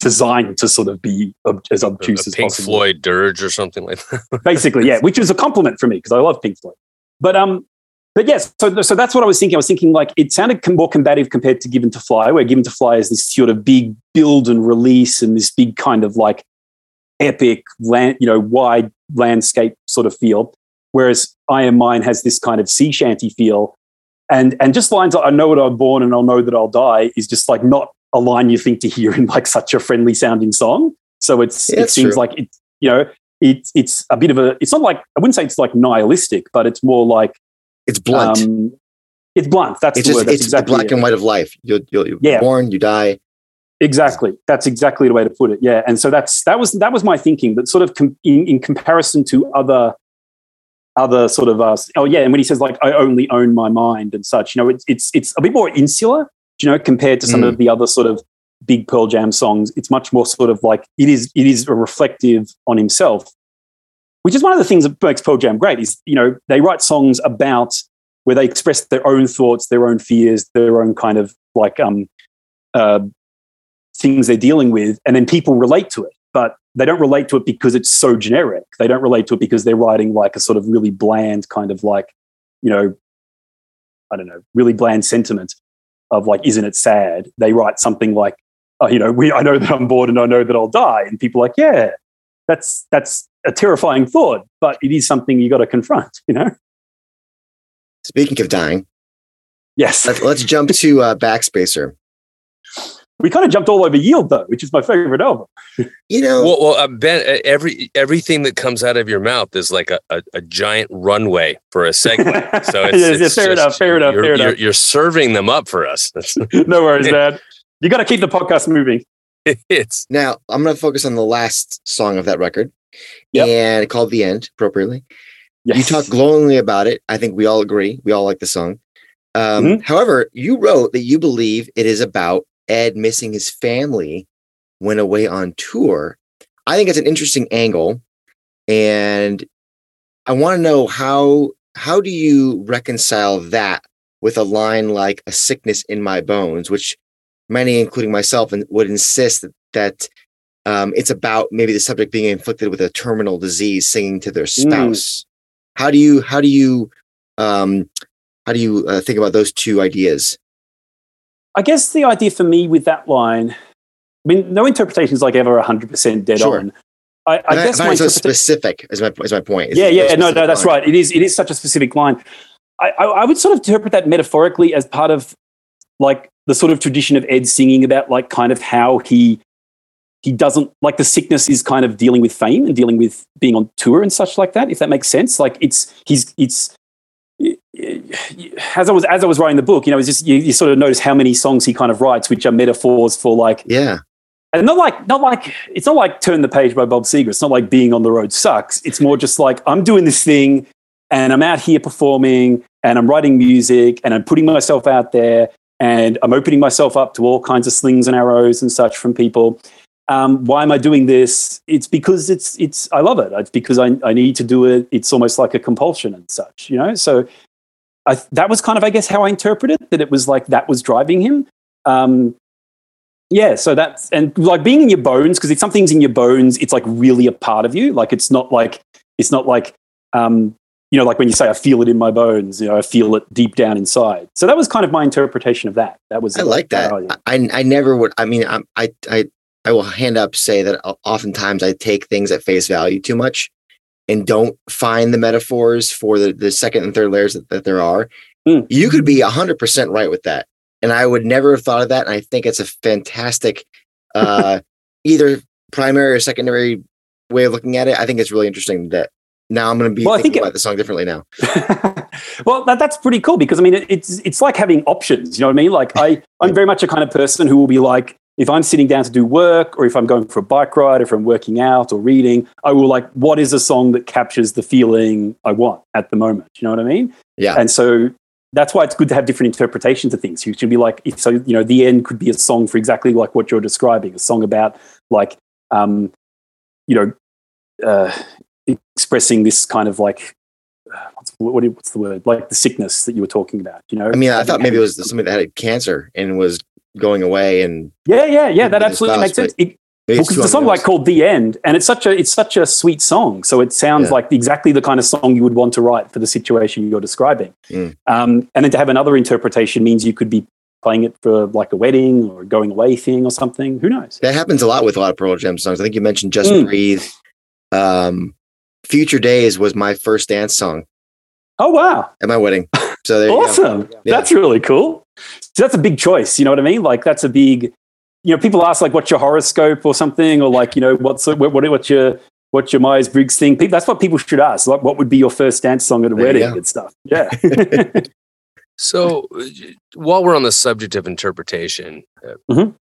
Speaker 3: designed to sort of be ob- as obtuse as possible.
Speaker 2: Pink
Speaker 3: possible.
Speaker 2: Floyd dirge or something like that.
Speaker 3: Basically, yeah, which is a compliment for me because I love Pink Floyd. But um, but yes, so so that's what I was thinking. I was thinking like it sounded more combative compared to Given to Fly, where Given to Fly is this sort of big build and release and this big kind of like epic land, you know, wide landscape sort of feel. Whereas I Am Mine has this kind of sea shanty feel. And and just lines like I know what I'm born and I'll know that I'll die is just like not a line you think to hear in like such a friendly sounding song. So it's yeah, it seems true. like it, you know, it's it's a bit of a it's not like I wouldn't say it's like nihilistic, but it's more like
Speaker 1: it's blunt. Um,
Speaker 3: it's blunt. That's
Speaker 1: it's
Speaker 3: the just, word. That's
Speaker 1: it's
Speaker 3: exactly
Speaker 1: the black it. and white of life. You're, you're, you're yeah. born, you die.
Speaker 3: Exactly. That's exactly the way to put it. Yeah. And so that's that was that was my thinking. That sort of com- in, in comparison to other other sort of uh, oh yeah, and when he says like I only own my mind and such, you know, it's it's it's a bit more insular, you know, compared to some mm. of the other sort of big Pearl Jam songs. It's much more sort of like it is it is a reflective on himself, which is one of the things that makes Pearl Jam great. Is you know they write songs about where they express their own thoughts, their own fears, their own kind of like um uh, things they're dealing with, and then people relate to it. But they don't relate to it because it's so generic. They don't relate to it because they're writing like a sort of really bland kind of like, you know, I don't know, really bland sentiment of like, isn't it sad? They write something like, oh, you know, we, I know that I'm bored and I know that I'll die. And people are like, yeah, that's, that's a terrifying thought, but it is something you got to confront, you know?
Speaker 1: Speaking of dying.
Speaker 3: Yes.
Speaker 1: Let's, let's jump to uh, Backspacer
Speaker 3: we kind of jumped all over Yield though, which is my favorite album.
Speaker 1: You know,
Speaker 2: well, well uh, Ben, every everything that comes out of your mouth is like a, a, a giant runway for a segment. So it's,
Speaker 3: yes, it's fair just, enough, fair enough,
Speaker 2: you're, you're. You're serving them up for us.
Speaker 3: no worries, man. You got to keep the podcast moving.
Speaker 2: It's
Speaker 1: now. I'm going to focus on the last song of that record, yep. and called "The End" appropriately. Yes. You talk glowingly about it. I think we all agree. We all like the song. Um, mm-hmm. However, you wrote that you believe it is about Ed missing his family went away on tour. I think it's an interesting angle. And I want to know how how do you reconcile that with a line like a sickness in my bones, which many, including myself, would insist that, that um, it's about maybe the subject being inflicted with a terminal disease, singing to their mm. spouse. Mm. How do you how do you um, how do you uh, think about those two ideas?
Speaker 3: I guess the idea for me with that line, I mean, no interpretation is like ever 100% dead
Speaker 1: sure.
Speaker 3: on. I, I guess
Speaker 1: my so specific is my, is my point.
Speaker 3: It's yeah, yeah, no, no, that's line. right. It is, it is such a specific line. I, I, I would sort of interpret that metaphorically as part of like the sort of tradition of Ed singing about like kind of how he he doesn't like the sickness is kind of dealing with fame and dealing with being on tour and such like that. If that makes sense, like it's he's it's as I was as I was writing the book, you know, it's just you, you sort of notice how many songs he kind of writes, which are metaphors for like
Speaker 1: Yeah.
Speaker 3: and not like not like it's not like turn the page by bob seger. It's not like being on the road sucks. It's more just like i'm doing this thing and i'm out here performing and i'm writing music and i'm putting myself out there and i'm opening myself up to all kinds of slings and arrows and such from people. Um, why am i doing this? It's because it's it's i love it. It's because I, I need to do it. It's almost like a compulsion and such you know? So I, that was kind of i guess how i interpreted that it was like that was driving him um, yeah, so that's and like being in your bones because if something's in your bones, it's like really a part of you. Like it's not like it's not like um, you know, like when you say I feel it in my bones, you know, I feel it deep down inside. So that was kind of my interpretation of that. That was
Speaker 1: I like that.
Speaker 3: I-
Speaker 1: I never would. I mean, I I I will hand up say that oftentimes I take things at face value too much, and don't find the metaphors for the the second and third layers that, that there are.
Speaker 3: Mm.
Speaker 1: You could be hundred percent right with that, and I would never have thought of that. And I think it's a fantastic, uh, either primary or secondary way of looking at it. I think it's really interesting that now I'm going to be
Speaker 3: Well, I
Speaker 1: thinking
Speaker 3: think it-
Speaker 1: about the song differently now.
Speaker 3: well, that, that's pretty cool because I mean, it, it's it's like having options. You know what I mean? Like I, I'm very much a kind of person who will be like, if I'm sitting down to do work, or if I'm going for a bike ride, or if I'm working out or reading, I will like, what is a song that captures the feeling I want at the moment? You know what I mean?
Speaker 1: Yeah.
Speaker 3: And so that's why it's good to have different interpretations of things. You should be like, if so, you know, the end could be a song for exactly like what you're describing, a song about like, um, you know, uh, expressing this kind of like, uh, what's, what, what's the word? Like the sickness that you were talking about, you know?
Speaker 1: I mean, I thought maybe it was somebody that had cancer and was going away, and
Speaker 3: Yeah, yeah, yeah. That absolutely makes sense. It, because it's a song like called "The End," and it's such a it's such a sweet song. So it sounds
Speaker 1: Yeah.
Speaker 3: like exactly the kind of song you would want to write for the situation you're describing.
Speaker 1: Mm.
Speaker 3: Um, and then to have another interpretation means you could be playing it for like a wedding or a going away thing or something. Who knows?
Speaker 1: That happens a lot with a lot of Pearl Jam songs. I think you mentioned Just
Speaker 3: Mm.
Speaker 1: Breathe. Um, Future Days was my first dance song
Speaker 3: Oh wow,
Speaker 1: at my wedding. So there you go.
Speaker 3: awesome!
Speaker 1: Yeah.
Speaker 3: That's really cool. So that's a big choice. You know what I mean? Like that's a big. You know, people ask like, "What's your horoscope?" or something, or like, you know, what's what, what what's your what's your Myers Briggs thing? People, that's what people should ask. Like, what would be your first dance song at a
Speaker 1: There
Speaker 3: wedding and stuff? Yeah.
Speaker 2: So, uh, while we're on the subject of interpretation, uh,
Speaker 3: Mhm.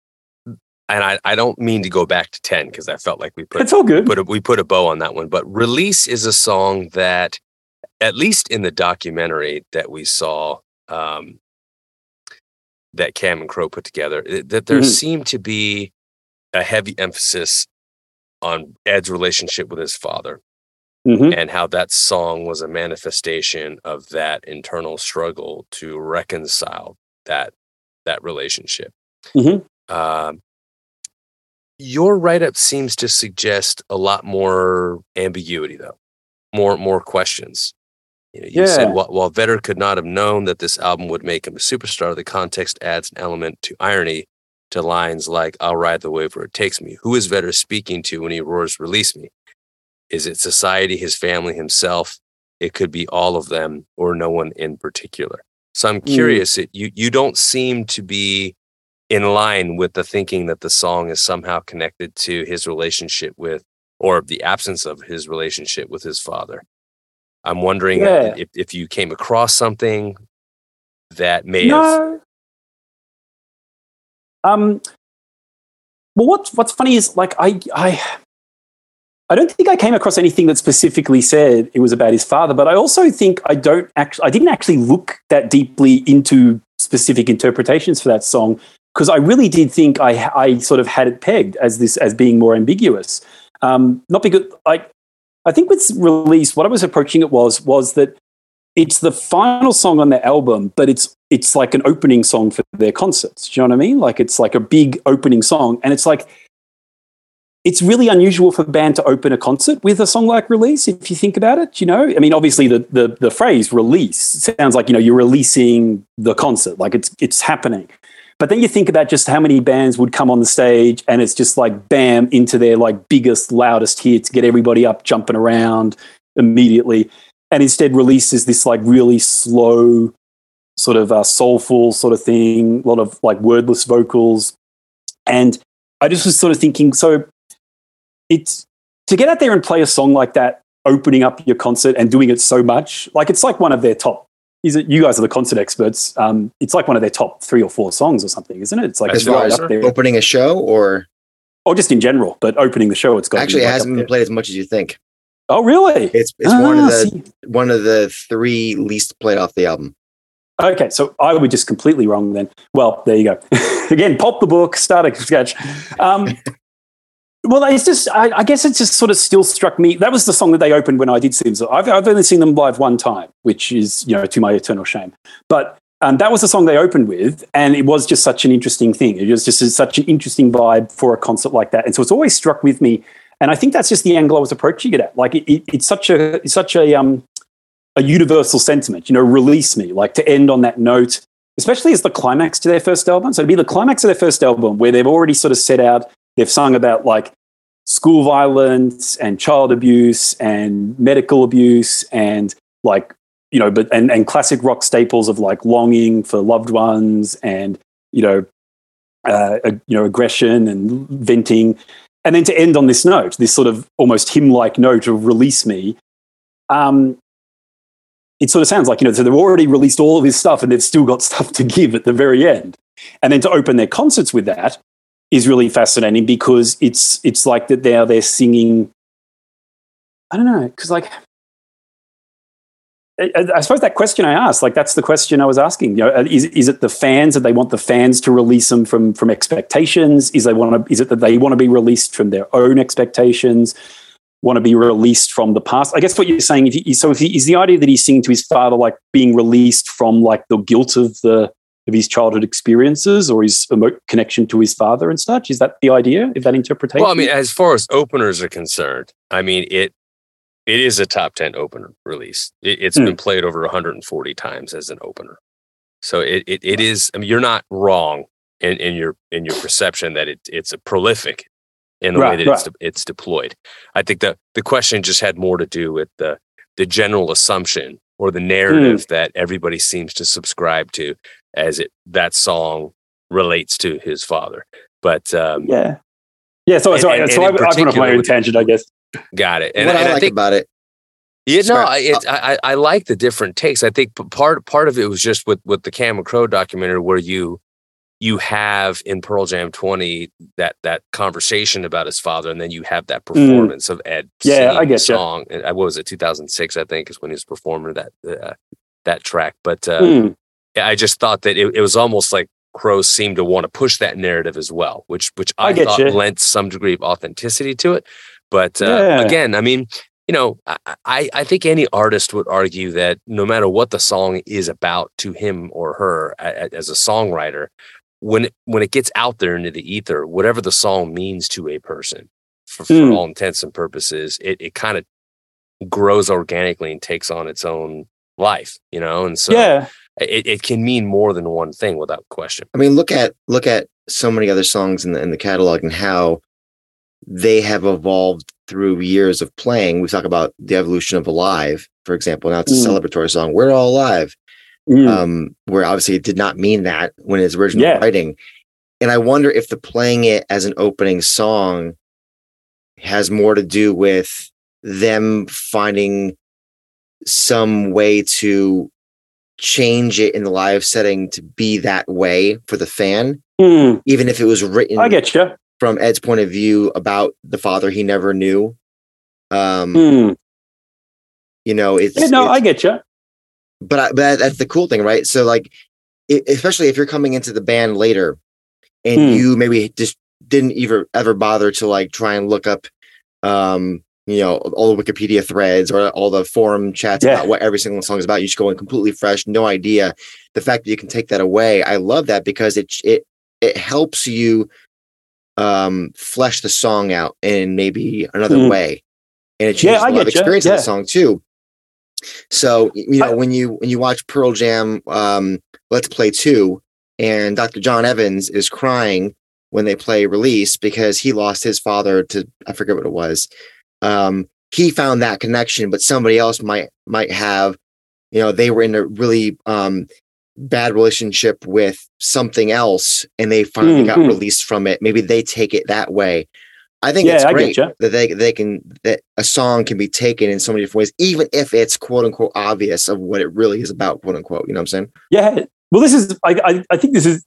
Speaker 2: and I, I don't mean to go back to 10 because I felt like we put,
Speaker 3: it's all good.
Speaker 2: put a, we put a bow on that one, but Release is a song that, at least in the documentary that we saw, um, that Cameron Crowe put together, that there
Speaker 3: Mhm.
Speaker 2: seemed to be a heavy emphasis on Ed's relationship with his father
Speaker 3: Mhm.
Speaker 2: and how that song was a manifestation of that internal struggle to reconcile that that relationship.
Speaker 3: Mhm.
Speaker 2: Um, your write-up seems to suggest a lot more ambiguity, though, more more questions. You, know, you said while, while Vedder could not have known that this album would make him a superstar, the context adds an element to irony to lines like "I'll ride the wave where it takes me." Who is Vedder speaking to when he roars, "Release me"? Is it society, his family, himself? It could be all of them or no one in particular. So I'm
Speaker 3: Mm.
Speaker 2: curious. It, you you don't seem to be in line with the thinking that the song is somehow connected to his relationship with, or the absence of his relationship with his father. I'm wondering
Speaker 3: Yeah.
Speaker 2: if, if you came across something that may have.
Speaker 3: No. Um. Well, what's what's funny is like I I I don't think I came across anything that specifically said it was about his father, but I also think I don't actually I didn't actually look that deeply into specific interpretations for that song because I really did think I I sort of had it pegged as this as being more ambiguous. Um, not because I I think with release, what I was approaching it was was that it's the final song on the album, but it's it's like an opening song for their concerts. Do you know what I mean? Like it's like a big opening song, and it's like it's really unusual for a band to open a concert with a song like release if you think about it you know i mean obviously the the, the phrase release sounds like you know you're releasing the concert like it's it's happening but then you think about just how many bands would come on the stage and it's just like bam into their like biggest loudest hits get everybody up jumping around immediately and instead releases this like really slow, sort of uh, soulful sort of thing, a lot of like wordless vocals. And I just was sort of thinking, so it's to get out there and play a song like that, opening up your concert and doing it so much, like it's like one of their top. Is it you guys are the concert experts? Um, it's like one of their top three or four songs or something, isn't it? It's like
Speaker 1: as far
Speaker 3: right
Speaker 1: as opening a show, or
Speaker 3: or just in general. But opening the show, it's got
Speaker 1: actually it
Speaker 3: be
Speaker 1: hasn't been played as much as you think.
Speaker 3: Oh, really?
Speaker 1: It's it's one of
Speaker 3: Ah,
Speaker 1: the
Speaker 3: see.
Speaker 1: one of the three least played off the album.
Speaker 3: Okay, so I was just completely wrong then. Well, there you go. Again, pop the book, start a sketch. Um, well, it's just, I, I guess it just sort of still struck me. That was the song that they opened when I did see them. So I've, I've only seen them live one time, which is, you know, to my eternal shame. But um, that was the song they opened with. And it was just such an interesting thing. It was just such an interesting vibe for a concert like that. And so it's always struck with me. And I think that's just the angle I was approaching it at. Like, it, it, it's such a, it's such a, um, a universal sentiment, you know, release me, like to end on that note, especially as the climax to their first album. So it'd be the climax of their first album where they've already sort of set out, they've sung about like school violence and child abuse and medical abuse and like, you know, but and, and classic rock staples of like longing for loved ones and, you know, uh, you know, aggression and venting. And then to end on this note, this sort of almost hymn-like note of release me, um, it sort of sounds like, you know, so they've already released all of this stuff and they've still got stuff to give at the very end. And then to open their concerts with that is really fascinating because it's it's like that now they're singing. I don't know, because like I, suppose that question I asked, like that's the question I was asking. You know, uh, is is it the fans that they want the fans to release them from from expectations? Is they want to? Is it that they want to be released from their own expectations? Want to be released from the past? I guess what you're saying. If he, so, if he, is the idea that he's singing to his father, like being released from like the guilt of the of his childhood experiences or his connection to his father and such? Is that the idea? Is that interpretation?
Speaker 2: Well, I mean, as far as openers are concerned, I mean it. It is a top ten opener release. It, it's
Speaker 3: Hmm.
Speaker 2: been played over 140 times as an opener, so it it, it is. I mean, you're not wrong in, in your in your perception that it it's a prolific in the way
Speaker 3: Right,
Speaker 2: that it's de- it's deployed. I think the the question just had more to do with the the general assumption or the narrative
Speaker 3: Hmm.
Speaker 2: that everybody seems to subscribe to as it that song relates to his father. But um,
Speaker 3: yeah, yeah. So, so,
Speaker 2: And- and-
Speaker 3: so
Speaker 2: and
Speaker 3: I,
Speaker 2: in
Speaker 3: I went off my
Speaker 2: particular
Speaker 3: own tangent, I guess.
Speaker 2: got it. And,
Speaker 1: what
Speaker 2: and
Speaker 1: I
Speaker 2: I
Speaker 1: like
Speaker 2: think
Speaker 1: about it,
Speaker 2: Yeah, no, I, it's, I I I like the different takes. I think part part of it was just with with the Cam Crowe documentary where you you have in Pearl Jam twenty that that conversation about his father, and then you have that performance of Ed.
Speaker 3: Mm. Yeah, I guess
Speaker 2: song. And, uh, What was it? Two thousand six, I think, is when he was performing that uh, that track. But uh,
Speaker 3: Hmm.
Speaker 2: I just thought that it, it was almost like Crowe seemed to want to push that narrative as well, which which
Speaker 3: I
Speaker 2: I,
Speaker 3: get
Speaker 2: thought
Speaker 3: you.
Speaker 2: lent some degree of authenticity to it. But uh,
Speaker 3: Yeah.
Speaker 2: again, I mean, you know, I, I think any artist would argue that no matter what the song is about to him or her as a songwriter, when it, when it gets out there into the ether, whatever the song means to a person, for, for
Speaker 3: Hmm.
Speaker 2: all intents and purposes, it, it kind of grows organically and takes on its own life, you know. And so
Speaker 3: yeah,
Speaker 2: it, it can mean more than one thing without question.
Speaker 1: I mean, look at look at so many other songs in the in the catalog and how they have evolved through years of playing. We talk about the evolution of Alive, for example. Now it's a
Speaker 3: Mm.
Speaker 1: celebratory song. We're all alive.
Speaker 3: Mm.
Speaker 1: Um, where obviously it did not mean that when it's original
Speaker 3: Yeah.
Speaker 1: writing. And I wonder if the playing it as an opening song has more to do with them finding some way to change it in the live setting to be that way for the fan,
Speaker 3: Hmm.
Speaker 1: even if it was written
Speaker 3: I get you.
Speaker 1: from Ed's point of view about the father he never knew. Um,
Speaker 3: Hmm.
Speaker 1: you know, it's,
Speaker 3: Yeah, no,
Speaker 1: it's-
Speaker 3: I get you.
Speaker 1: but I, but that's the cool thing, right? So like, i especially if you're coming into the band later, and
Speaker 3: Hmm.
Speaker 1: you maybe just didn't ever ever bother to like try and look up, um, you know, all the Wikipedia threads or all the forum chats
Speaker 3: Yeah.
Speaker 1: about what every single song is about. You just go in completely fresh, no idea. The fact that you can take that away, I love that because it it it helps you um flesh the song out in maybe another
Speaker 3: Hmm.
Speaker 1: way, and it
Speaker 3: Yeah,
Speaker 1: changes
Speaker 3: I
Speaker 1: a lot of experience of
Speaker 3: Yeah.
Speaker 1: the song too. So you know
Speaker 3: I-
Speaker 1: when you when you watch Pearl Jam, um, Let's Play Two, and Dr. John Evans is crying when they play Release because he lost his father to I forget what it was. Um, he found that connection, but somebody else might might have, you know, they were in a really um bad relationship with something else and they finally got
Speaker 3: Mhm.
Speaker 1: released from it. Maybe they take it that way. I think
Speaker 3: Yeah,
Speaker 1: it's great that they they can that a song can be taken in so many different ways, even if it's quote unquote obvious of what it really is about, quote unquote. You know what I'm saying?
Speaker 3: Yeah. Well, this is, I, I, I think this is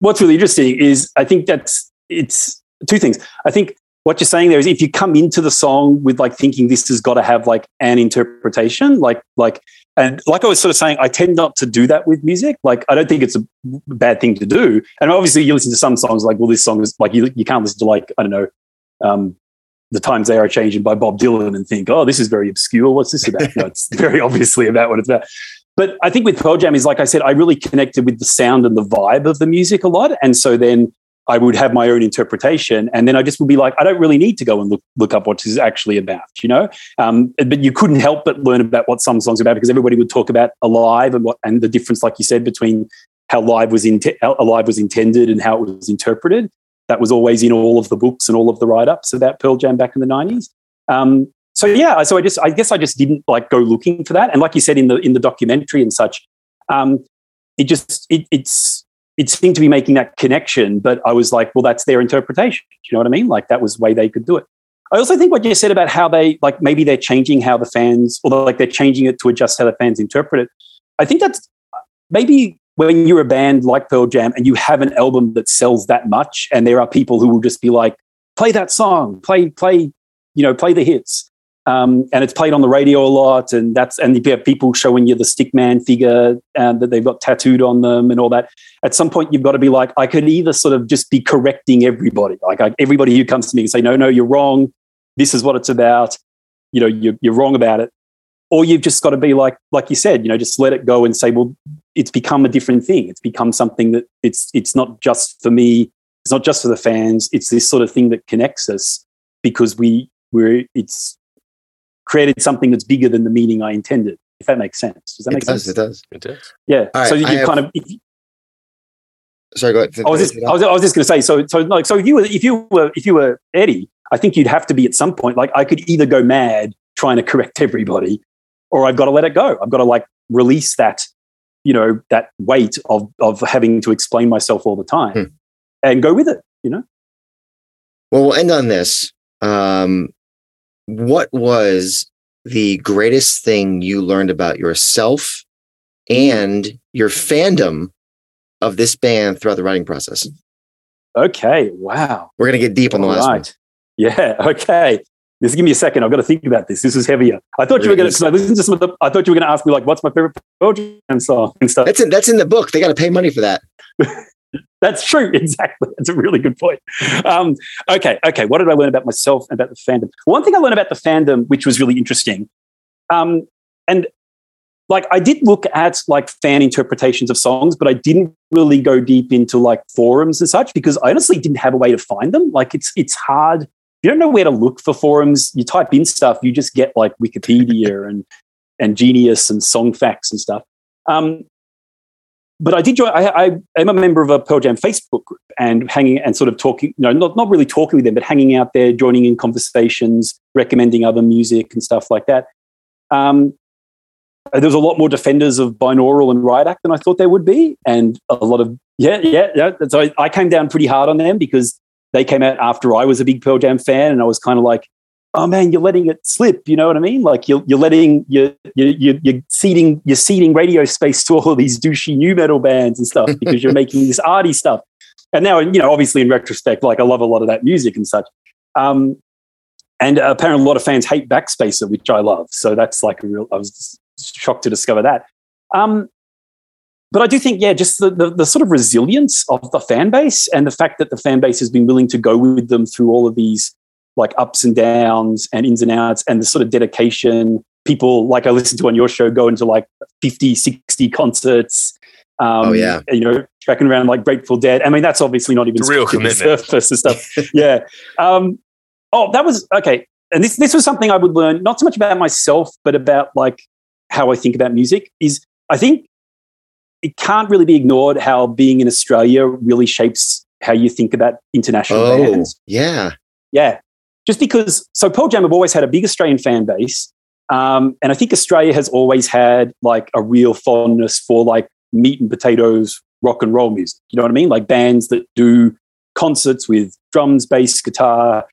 Speaker 3: what's really interesting is I think that's, it's two things. I think what you're saying there is if you come into the song with like thinking this has got to have like an interpretation, like, like, and like I was sort of saying, I tend not to do that with music. Like, I don't think it's a bad thing to do. And obviously, you listen to some songs like, well, this song is like, you, you can't listen to like, I don't know, um, the times they are changing by Bob Dylan and think, oh, this is very obscure. What's this about? no, it's very obviously about what it's about. But I think with Pearl Jam is like I said, I really connected with the sound and the vibe of the music a lot. And so then I would have my own interpretation. And then I just would be like, I don't really need to go and look, look up what this is actually about, you know? Um, but you couldn't help but learn about what some songs are about because everybody would talk about Alive and what and the difference, like you said, between how live was in, Alive was intended and how it was interpreted. That was always in all of the books and all of the write-ups about Pearl Jam back in the 90s. Um, so yeah, so I just I guess I just didn't like go looking for that. And like you said in the in the documentary and such, um, it just it, it's it seemed to be making that connection. But I was like, well, that's their interpretation. Do you know what I mean? Like that was the way they could do it. I also think what you said about how they like maybe they're changing how the fans, although like they're changing it to adjust how the fans interpret it. I think that's maybe when you're a band like Pearl Jam and you have an album that sells that much, and there are people who will just be like, play that song, play, play, you know, play the hits. Um, and it's played on the radio a lot, and that's and you have people showing you the stickman figure um, that they've got tattooed on them and all that. At some point, you've got to be like, I could either sort of just be correcting everybody, like I, everybody who comes to me and say, no, no, you're wrong. This is what it's about. You know, you're, you're wrong about it. Or you've just got to be like, like you said, you know, just let it go and say, well, it's become a different thing. It's become something that it's it's not just for me. It's not just for the fans. It's this sort of thing that connects us because we we're it's created something that's bigger than the meaning I intended. If that makes sense, does that
Speaker 1: It
Speaker 3: make
Speaker 1: does,
Speaker 3: sense?
Speaker 1: it does.
Speaker 2: It does.
Speaker 3: Yeah.
Speaker 1: All right,
Speaker 3: so you
Speaker 1: I have-
Speaker 3: kind of. If,
Speaker 1: Sorry, go ahead.
Speaker 3: I was just, I was, I was just going to say. So, so like, so if you were, if you were, if you were Eddie, I think you'd have to be at some point. Like, I could either go mad trying to correct everybody, or I've got to let it go. I've got to like release that, you know, that weight of of having to explain myself all the time,
Speaker 1: Hmm.
Speaker 3: and go with it. You know.
Speaker 1: Well, we'll end on this. Um, what was the greatest thing you learned about yourself and your fandom of this band throughout the writing process?
Speaker 3: Okay. Wow.
Speaker 1: We're gonna get deep on the
Speaker 3: All
Speaker 1: last one.
Speaker 3: right. Yeah. Okay. Just give me a second. I've got to think about this. This is heavier. I thought you were going to. I listened to some of the. I thought you were going to ask me like, "What's my favorite Pearl Jam song?" and stuff.
Speaker 1: That's in that's in the book. They got to pay money for that.
Speaker 3: That's true. Exactly. That's a really good point. Um, okay. Okay. What did I learn about myself and about the fandom? One thing I learned about the fandom, which was really interesting, um, and like I did look at like fan interpretations of songs, but I didn't really go deep into like forums and such because I honestly didn't have a way to find them. Like it's it's hard. You don't know where to look for forums. You type in stuff, you just get like Wikipedia and and Genius and Song Facts and stuff. Um, but I did join. I, I am a member of a Pearl Jam Facebook group and hanging and sort of talking. You know, not not really talking with them, but hanging out there, joining in conversations, recommending other music and stuff like that. Um, there was a lot more defenders of binaural and riot act than I thought there would be, and a lot of yeah, yeah, yeah. So I, I came down pretty hard on them because they came out after I was a big Pearl Jam fan, and I was kind of like, oh man, you're letting it slip. You know what I mean? Like you're you're letting you're you're, you're ceding you're ceding radio space to all these douchey new metal bands and stuff because you're making this arty stuff. And now, you know, obviously in retrospect, like I love a lot of that music and such. Um, and apparently, a lot of fans hate Backspacer, which I love. So that's like a real. I was shocked to discover that. Um, but I do think, yeah, just the, the, the sort of resilience of the fan base and the fact that the fan base has been willing to go with them through all of these like ups and downs and ins and outs and the sort of dedication. People like I listened to on your show go into like 50, 60 concerts. Um,
Speaker 1: Oh, yeah.
Speaker 3: You know, tracking around like Grateful Dead. I mean, that's obviously not even
Speaker 2: real
Speaker 3: scratching the
Speaker 2: commitment.
Speaker 3: surface and stuff. yeah. Um, oh, that was okay. And this this was something I would learn not so much about myself, but about like how I think about music. Is I think it can't really be ignored how being in Australia really shapes how you think about international
Speaker 1: Oh,
Speaker 3: bands.
Speaker 1: yeah.
Speaker 3: Yeah. Just because, so Pearl Jam have always had a big Australian fan base. Um, and I think Australia has always had like a real fondness for like meat and potatoes rock and roll music. You know what I mean? Like bands that do concerts with drums, bass, guitar,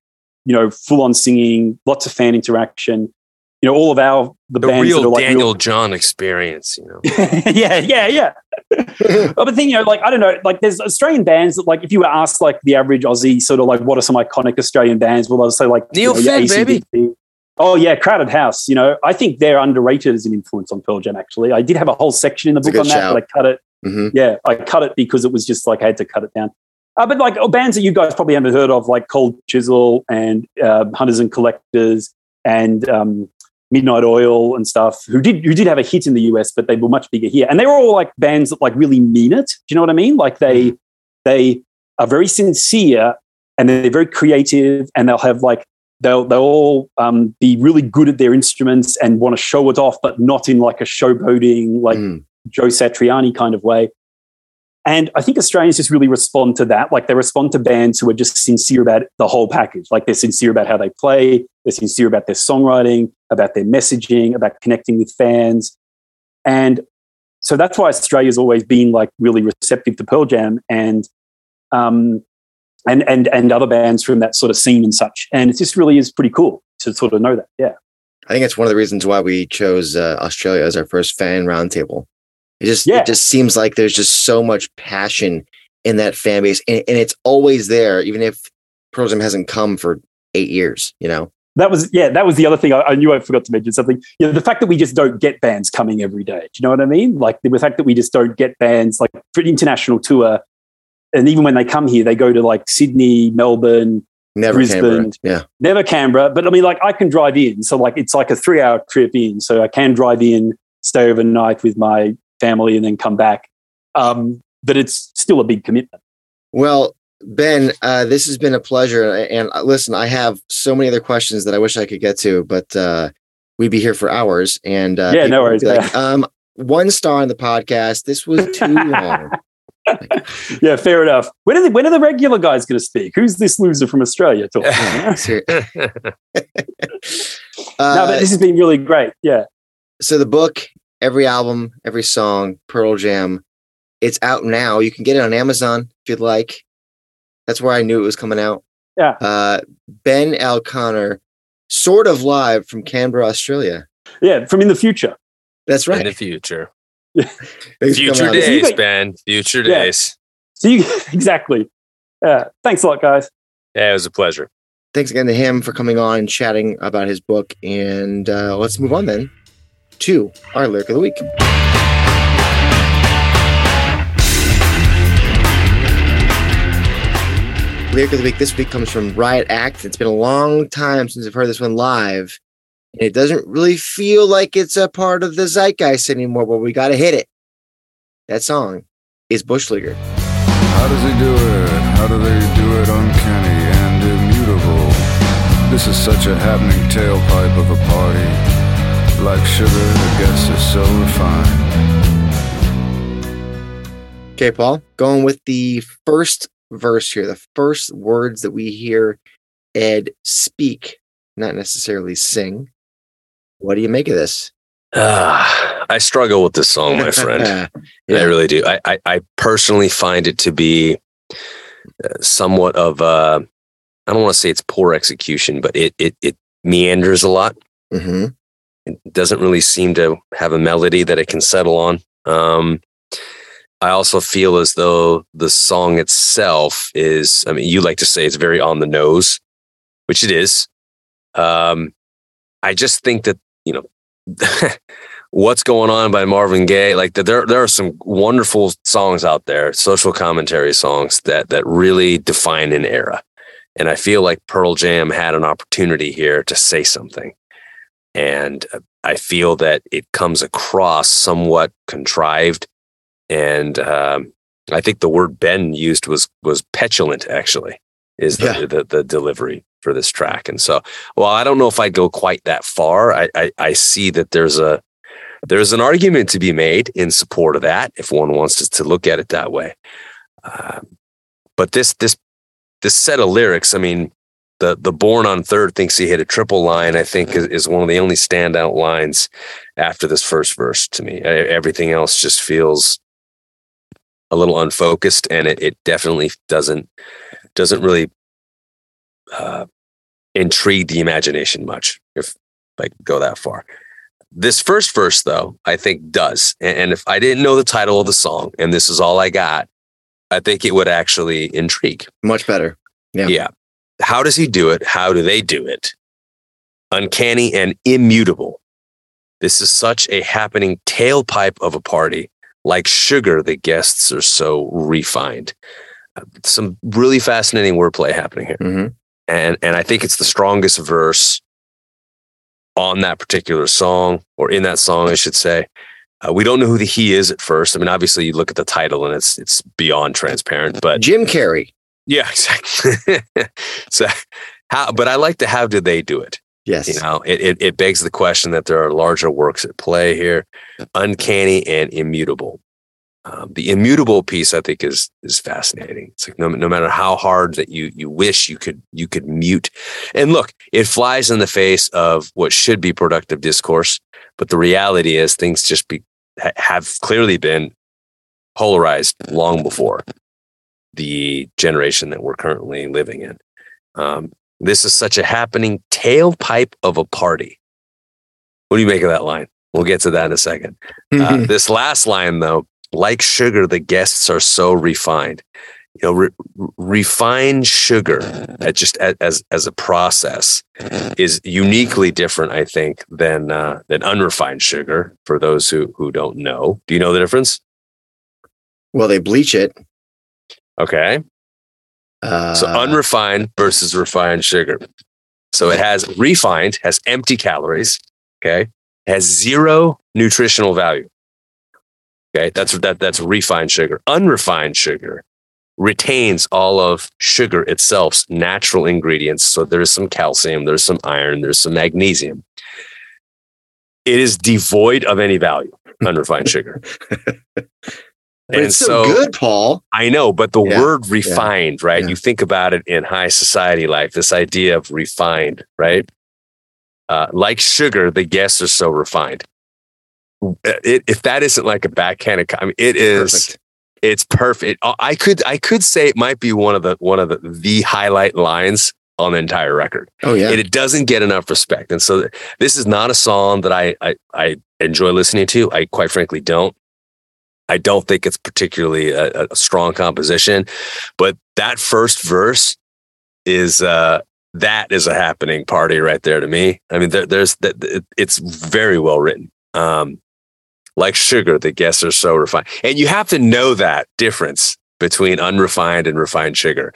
Speaker 3: you know, full on singing, lots of fan interaction. You know, all of our the,
Speaker 2: The
Speaker 3: bands that
Speaker 2: real
Speaker 3: are like
Speaker 2: Daniel
Speaker 3: real-
Speaker 2: John experience, you know.
Speaker 3: yeah, yeah, yeah. but the thing, you know, like I don't know, like there's Australian bands that, like, if you were asked like the average Aussie, sort of like, what are some iconic Australian bands? Well, they'll say like
Speaker 2: Neil
Speaker 3: you know,
Speaker 2: Finn, baby.
Speaker 3: Oh yeah, Crowded House. You know, I think they're underrated as an influence on Pearl Jam. Actually, I did have a whole section in the
Speaker 1: That's
Speaker 3: book on
Speaker 1: good
Speaker 3: that,
Speaker 1: shout.
Speaker 3: but I cut it.
Speaker 1: Mhm.
Speaker 3: Yeah, I cut it because it was just like I had to cut it down. Uh, but like oh, bands that you guys probably haven't heard of, like Cold Chisel and uh, Hunters and Collectors and um, Midnight Oil and stuff, who did who did have a hit in the US, but they were much bigger here. And they were all like bands that like really mean it. Do you know what I mean? Like they they are very sincere and they're very creative and they'll have like they'll they'll all um, be really good at their instruments and want to show it off, but not in like a showboating like
Speaker 1: Mm.
Speaker 3: Joe Satriani kind of way. And I think Australians just really respond to that. Like they respond to bands who are just sincere about the whole package. Like they're sincere about how they play, they're sincere about their songwriting, about their messaging, about connecting with fans. And so that's why Australia's always been like really receptive to Pearl Jam and um and and and other bands from that sort of scene and such. And it just really is pretty cool to sort of know that. Yeah.
Speaker 1: I think it's one of the reasons why we chose uh, Australia as our first fan roundtable. It just
Speaker 3: Yeah.
Speaker 1: it just seems like there's just so much passion in that fan base, and, and it's always there, even if Pearl Jam hasn't come for eight years. You know,
Speaker 3: That was yeah, that was the other thing I, I knew I forgot to mention something. You know, the fact that we just don't get bands coming every day. Do you know what I mean? Like the fact that we just don't get bands like for an international tour, and even when they come here, they go to like Sydney, Melbourne,
Speaker 1: never
Speaker 3: Brisbane.
Speaker 1: Canberra. Yeah,
Speaker 3: never Canberra. But I mean, like I can drive in, so like it's like a three-hour trip in, so I can drive in, stay overnight with my family, and then come back. Um, but it's still a big commitment.
Speaker 1: Well, Ben, uh, this has been a pleasure. And uh, listen, I have so many other questions that I wish I could get to, but uh, we'd be here for hours. And uh,
Speaker 3: Yeah, no worries,
Speaker 1: Like, um, one star on the podcast. This was too long.
Speaker 3: yeah, fair enough. When are the, when are the regular guys going to speak? Who's this loser from Australia talking? No, but this has been really great. Yeah.
Speaker 1: so the book, every album, every song, Pearl Jam, it's out now. You can get it on Amazon if you'd like. That's where I knew it was coming out.
Speaker 3: Yeah.
Speaker 1: Uh, ben L. Connor, sort of live from Canberra, Australia.
Speaker 3: Yeah, from in the future.
Speaker 1: That's right.
Speaker 2: In the future. Future
Speaker 1: coming on.
Speaker 2: Days,
Speaker 3: got-
Speaker 2: Ben. Future
Speaker 3: Yeah.
Speaker 2: days.
Speaker 3: So you exactly. Yeah. Thanks a lot, guys.
Speaker 2: Yeah, it was a pleasure.
Speaker 1: Thanks again to him for coming on and chatting about his book. And uh, let's move on then to our lyric of the week. Lyric of the week this week comes from Riot Act. It's been a long time since I've heard this one live. And it doesn't really feel like it's a part of the zeitgeist anymore, but we got to hit it. That song is Bush Leaguer.
Speaker 4: How does he do it? How do they do it uncanny and immutable? This is such a happening tailpipe of a party. Like sugar, the guest is so refined.
Speaker 1: Okay, Paul, going with the first verse here, the first words that we hear Ed speak, not necessarily sing. What do you make of this?
Speaker 2: Ah, I struggle with this song, my friend. I really do. I, I, I personally find it to be uh, somewhat of uh, I don't want to say it's poor execution, but it it it meanders a lot.
Speaker 1: hmm
Speaker 2: It doesn't really seem to have a melody that it can settle on. Um, I also feel as though the song itself is. I mean, you like to say it's very on the nose, which it is. Um, I just think that you know what's going on by Marvin Gaye. Like that there, there are some wonderful songs out there, social commentary songs that that really define an era. And I feel like Pearl Jam had an opportunity here to say something. And uh, I feel that it comes across somewhat contrived. And um, I think the word Ben used was was petulant. Actually, is the,
Speaker 1: Yeah.
Speaker 2: the the delivery for this track. And so, well, I don't know if I'd go quite that far. I I, I see that there's a there's an argument to be made in support of that if one wants to, to look at it that way. Um, but this this this set of lyrics, I mean, the the born on third thinks he hit a triple line. I think is, is one of the only standout lines after this first verse to me. Everything else just feels a little unfocused, and it, it definitely doesn't doesn't really uh, intrigue the imagination much. If I go that far. This first verse, though, I think does. And if I didn't know the title of the song and this is all I got, I think it would actually intrigue.
Speaker 1: Much better. Yeah.
Speaker 2: Yeah. How does he do it? How do they do it? Uncanny and immutable. This is such a happening tailpipe of a party. Like sugar, the guests are so refined. Some really fascinating wordplay happening here.
Speaker 1: Mm-hmm.
Speaker 2: And, and I think it's the strongest verse on that particular song or in that song, I should say. Uh, we don't know who the he is at first. I mean, obviously, you look at the title and it's it's beyond transparent. But
Speaker 1: Jim Carrey.
Speaker 2: Yeah, exactly. so, how? But I like to how did they do it?
Speaker 1: Yes.
Speaker 2: You know, it, it it begs the question that there are larger works at play here, uncanny and immutable. Um, the immutable piece, I think, is is fascinating. It's like no, no matter how hard that you you wish you could you could mute, and look, it flies in the face of what should be productive discourse. But the reality is, things just be have clearly been polarized long before the generation that we're currently living in. Um, this is such a happening tailpipe of a party. What do you make of that line? We'll get to that in a second. Uh, this last line, though, like sugar, the guests are so refined. You know, re- refined sugar, uh, just as as a process, is uniquely different, I think, than uh, than unrefined sugar. For those who who don't know, do you know the difference?
Speaker 1: Well, they bleach it.
Speaker 2: Okay.
Speaker 1: Uh,
Speaker 2: So unrefined versus refined sugar. So it has refined, has empty calories. Okay. Has zero nutritional value. Okay. That's that that's refined sugar. Unrefined sugar retains all of sugar itself's natural ingredients. So there's some calcium, there's some iron, there's some magnesium. It is devoid of any value, unrefined sugar.
Speaker 1: but it's so, good, Paul.
Speaker 2: I know, but the
Speaker 1: Yeah,
Speaker 2: word refined, right?
Speaker 1: yeah.
Speaker 2: You think about it in high society life, this idea of refined, right? Uh, like sugar, the guests are so refined. Uh, It, if that isn't like a backhanded, I mean, it is.
Speaker 1: Perfect.
Speaker 2: It's perfect. Uh, I could, I could say it might be one of the one of the the highlight lines on the entire record
Speaker 1: Oh yeah.
Speaker 2: and it doesn't get enough respect. And so this is not a song that I, I I enjoy listening to. I quite frankly don't. I don't think it's particularly a, a strong composition, but that first verse is uh that is a happening party right there to me. I mean, there, there's that it's very well written. Um, like sugar, the guests are so refined, and you have to know that difference between unrefined and refined sugar,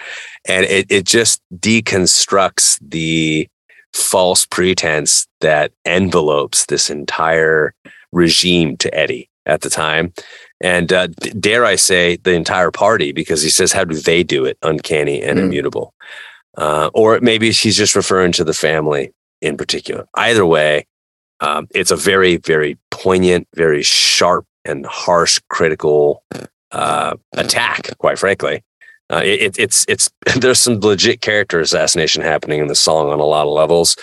Speaker 2: and it it just deconstructs the false pretense that envelopes this entire regime to Eddie at the time. And uh, dare I say, the entire party, because he says, How do they do it? Uncanny and
Speaker 1: Mm.
Speaker 2: immutable. Uh, or maybe he's just referring to the family in particular. Either way, um, it's a very, very poignant, very sharp and harsh critical uh, attack, quite frankly. Uh, it, it, it's it's there's some legit character assassination happening in the song on a lot of levels,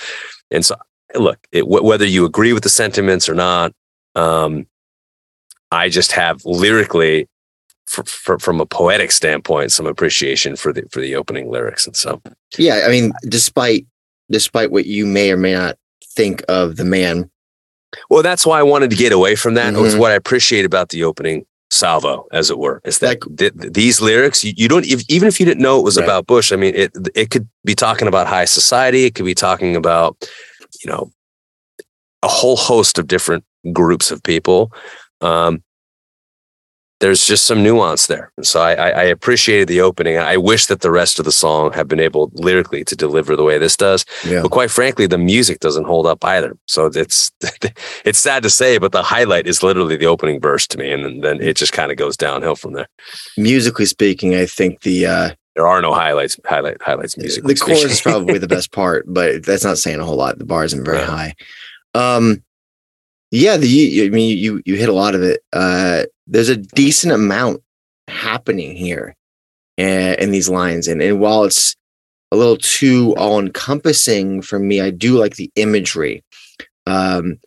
Speaker 2: and so look, it, wh- whether you agree with the sentiments or not, um, I just have lyrically, fr fr from a poetic standpoint, some appreciation for the for the opening lyrics, and so
Speaker 1: Yeah, I mean, despite despite what you may or may not think of the man,
Speaker 2: well, that's why I wanted to get away from that. It was
Speaker 1: mm-hmm.
Speaker 2: what I appreciate about the opening salvo, as it were, is that
Speaker 1: Like-
Speaker 2: th- these lyrics you, you don't if, even if you didn't know it was
Speaker 1: Right.
Speaker 2: about Bush. I mean, it it could be talking about high society. It could be talking about you know a whole host of different groups of people. Um, there's just some nuance there, so I, I, I appreciated the opening. I wish that the rest of the song had been able lyrically to deliver the way this does.
Speaker 1: yeah,
Speaker 2: But quite frankly, the music doesn't hold up either. So it's it's sad to say, but the highlight is literally the opening verse to me, and then, then it just kind of goes downhill from there.
Speaker 1: musically speaking, I think the uh,
Speaker 2: There are no highlights. Highlight highlights music.
Speaker 1: the chorus is probably the best part, but that's not saying a whole lot. The bar isn't very
Speaker 2: Yeah.
Speaker 1: high. Um, yeah, the you- I mean, you you hit a lot of it. Uh, there's a decent amount happening here, uh, in these lines, and and while it's a little too all encompassing for me. I do like the imagery. Um,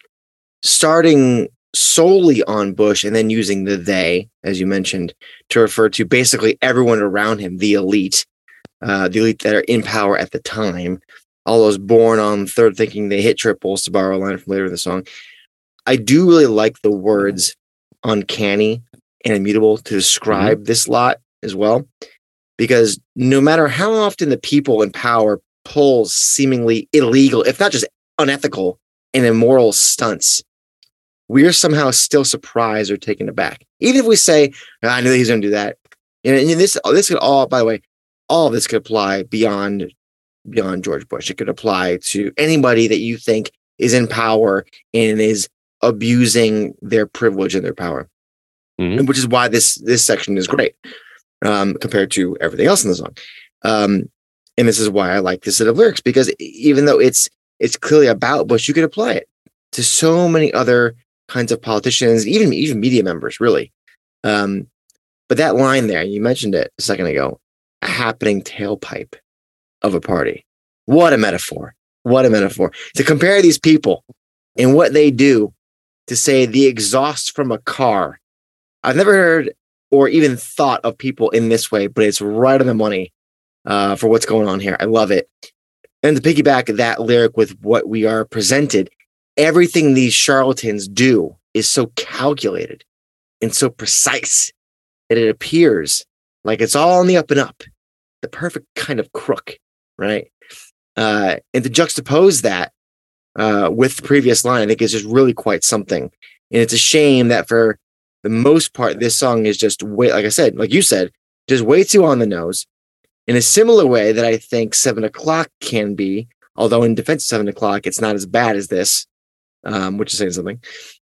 Speaker 1: starting solely on Bush and then using the they, as you mentioned, to refer to basically everyone around him, the elite, uh, the elite that are in power at the time, all those born on third thinking they hit triples to borrow a line from later in the song. I do really like the words uncanny and immutable to describe mm-hmm. this lot as well. Because no matter how often the people in power pull seemingly illegal, if not just unethical and immoral stunts, we're somehow still surprised or taken aback. Even if we say, I knew he's going to do that. And, and this, this could all, by the way, all of this could apply beyond beyond George Bush. It could apply to anybody that you think is in power and is abusing their privilege and their power, mm-hmm. which is why this this section is great um, compared to everything else in the song. Um, and this is why I like this set of lyrics because even though it's it's clearly about Bush, you could apply it to so many other kinds of politicians, even even media members, really. Um, but that line there, you mentioned it a second ago, a happening tailpipe of a party. What a metaphor! What a metaphor to compare these people and what they do to say the exhaust from a car. I've never heard or even thought of people in this way, but it's right on the money uh, for what's going on here. I love it. And to piggyback that lyric with what we are presented, everything these charlatans do is so calculated and so precise that it appears like it's all on the up and up, the perfect kind of crook, right? Uh, and to juxtapose that uh, with the previous line, I think is just really quite something. And it's a shame that for the most part, this song is just way, like I said, like you said, just way too on the nose. In a similar way that I think seven o'clock can be, although in defense of seven o'clock, it's not as bad as this, um, which is saying something.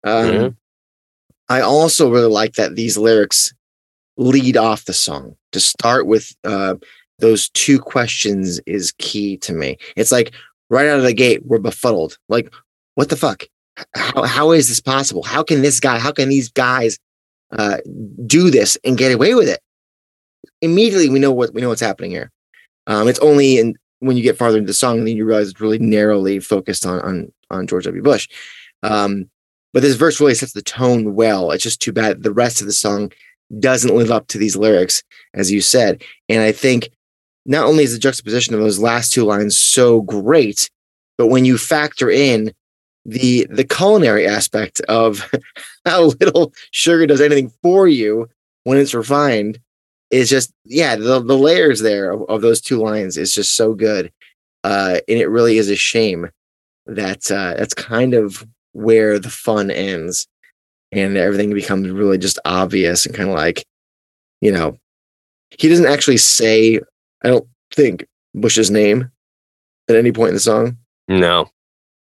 Speaker 1: Um, mm-hmm. I also really like that these lyrics lead off the song to start with uh, those two questions is key to me. It's like right out of the gate, we're befuddled. Like, what the fuck? How, how is this possible? How can this guy, how can these guys uh, do this and get away with it? Immediately, we know what we know what's happening here. Um, it's only in when you get farther into the song, and then you realize it's really narrowly focused on on on George W. Bush. Um, but this verse really sets the tone well. It's just too bad the rest of the song doesn't live up to these lyrics, as you said. And I think not only is the juxtaposition of those last two lines so great, but when you factor in the the culinary aspect of how little sugar does anything for you when it's refined is just yeah the, the layers there of, of those two lines is just so good uh and it really is a shame that uh that's kind of where the fun ends and everything becomes really just obvious and kind of like you know he doesn't actually say i don't think bush's name at any point in the song
Speaker 2: no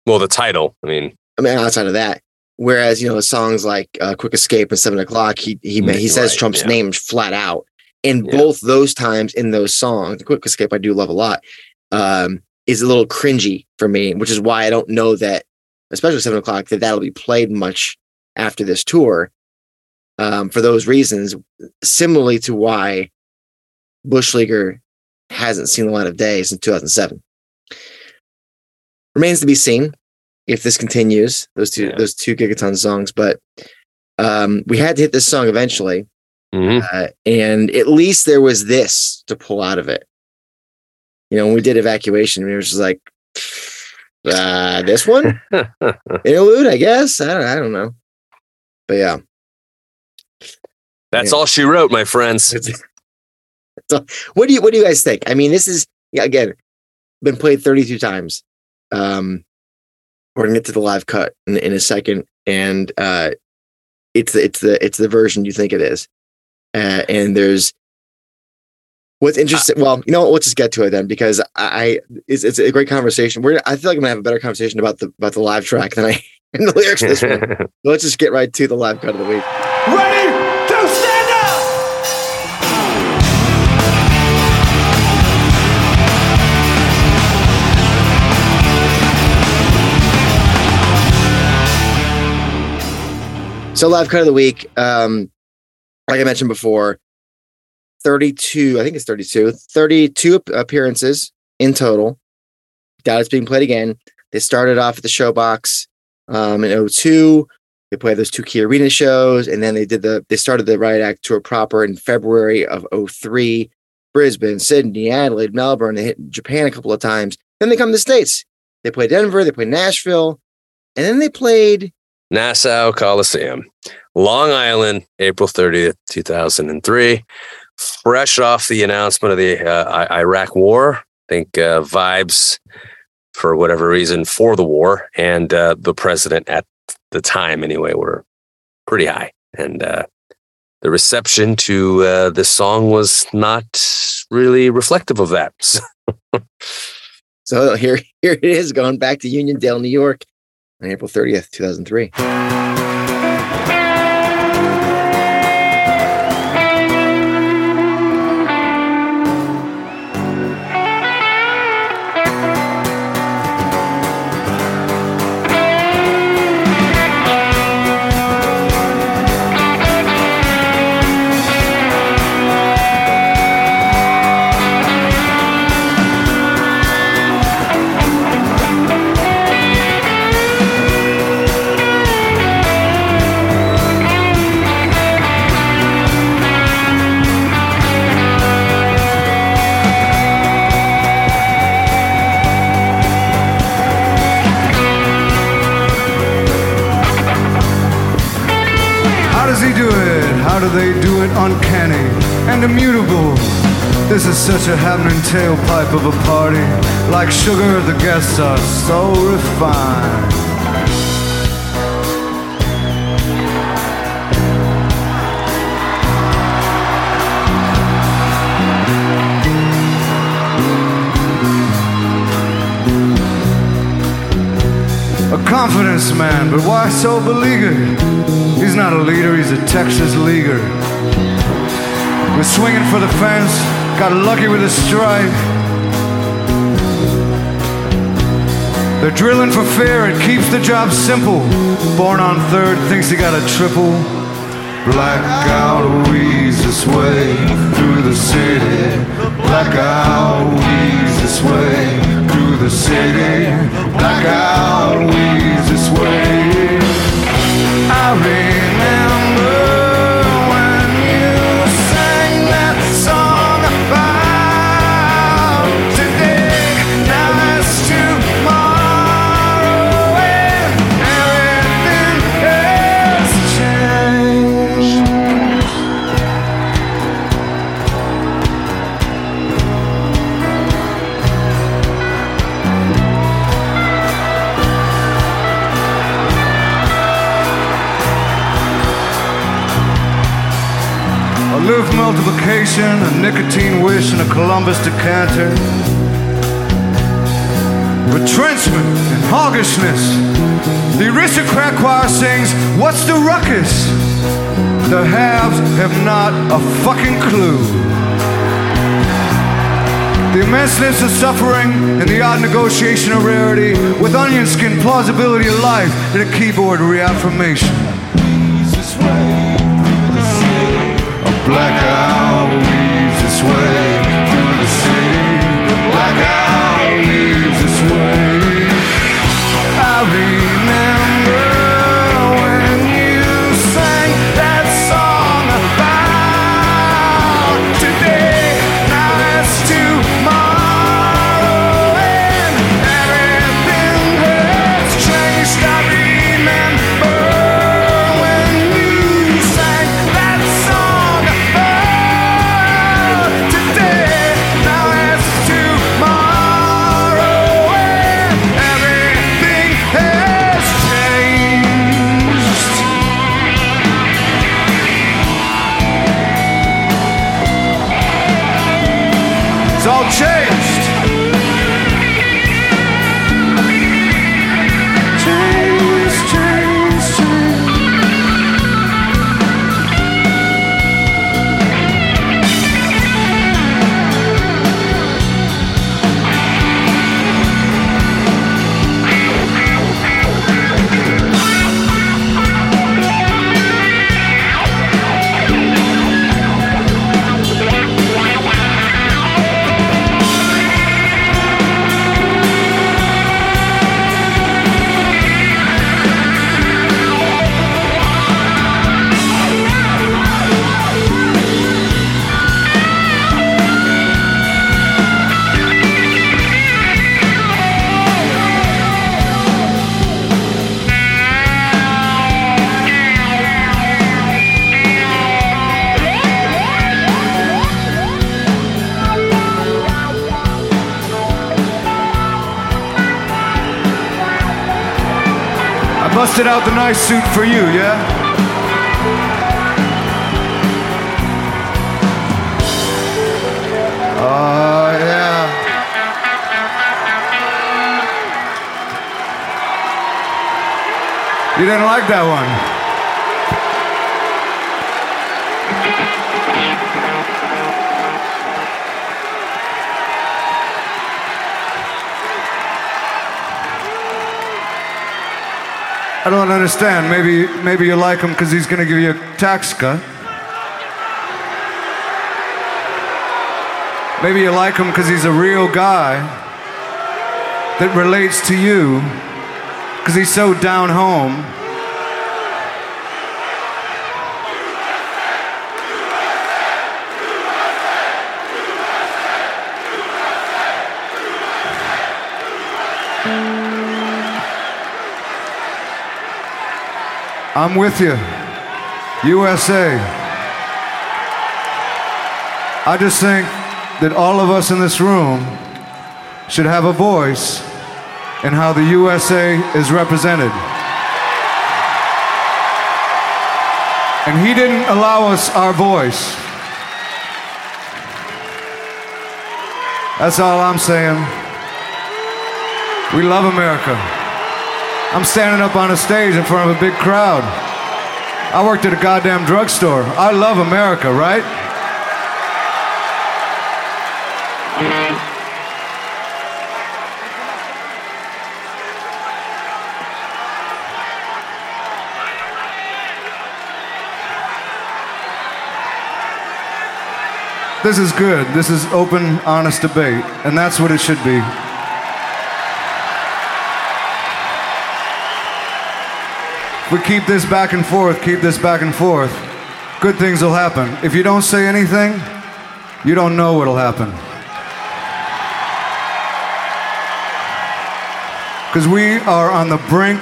Speaker 2: well the title i mean
Speaker 1: i mean outside of that whereas you know songs like uh, quick escape and seven o'clock he he, he says right, trump's yeah. name flat out and yeah. both those times in those songs quick escape i do love a lot um is a little cringy for me which is why i don't know that especially seven o'clock, that that'll be played much after this tour. Um, for those reasons, similarly to why Bush Leaguer hasn't seen the light of day since 2007. Remains to be seen if this continues those two yeah. those two gigaton songs, but um, we had to hit this song eventually, mm-hmm. uh, and at least there was this to pull out of it. You know, when we did evacuation, we were just like uh, this one interlude, I guess. I don't, I don't know, but yeah,
Speaker 2: that's yeah. all she wrote, my friends.
Speaker 1: so, what do you what do you guys think? I mean, this is again been played 32 times. Um, we're gonna get to the live cut in, in a second, and uh, it's the, it's the it's the version you think it is, uh, and there's What's interesting? Well, you know, what, let's just get to it then, because I it's, it's a great conversation. We're I feel like I'm gonna have a better conversation about the about the live track than I in the lyrics this one. so let's just get right to the live cut of the week. So live cut of the week. Um, like I mentioned before, 32, I think it's 32, 32 appearances in total. Doubt it's being played again. They started off at the Showbox um, in 02. They played those two key arena shows, and then they did the they started the Riot Act tour proper in February of 03. Brisbane, Sydney, Adelaide, Melbourne. They hit Japan a couple of times. Then they come to the States. They play Denver, they play Nashville, and then they played
Speaker 2: Nassau Coliseum, Long Island, April 30th, 2003. Fresh off the announcement of the uh, Iraq War, I think uh, vibes for whatever reason for the war and uh, the president at the time, anyway, were pretty high. And uh, the reception to uh, this song was not really reflective of that.
Speaker 1: So here, here it is going back to Uniondale, New York on April 30th, 2003.
Speaker 4: Uncanny and immutable? This is such a happening tailpipe of a party. Like sugar, the guests are so refined. Confidence man, but why so beleaguered? He's not a leader, he's a Texas leaguer. We're swinging for the fence, got lucky with a strike. They're drilling for fear, it keeps the job simple. Born on third, thinks he got a triple. Blackout weaves its way through the city. Blackout weaves its way the city. Blackout weaves Columbus decanter. Retrenchment and hoggishness. The aristocrat choir sings, What's the ruckus? The haves have not a fucking clue. The immenseness of suffering and the odd negotiation of rarity with onion skin plausibility of life and a keyboard reaffirmation. A blackout weaves its way weaves its way. I remember busted out the nice suit for you, yeah? Oh, yeah. You didn't like that one? Don't understand. Maybe, maybe you like him because he's going to give you a tax cut. Maybe you like him because he's a real guy that relates to you because he's so down home. I'm with you. USA. I just think that all of us in this room should have a voice in how the USA is represented. And he didn't allow us our voice. That's all I'm saying. We love America. I'm standing up on a stage in front of a big crowd. I worked at a goddamn drugstore. I love America, right? This is good. This is open, honest debate, and that's what it should be. We keep this back and forth, keep this back and forth, good things will happen. If you don't say anything, you don't know what'll happen. Because we are on the brink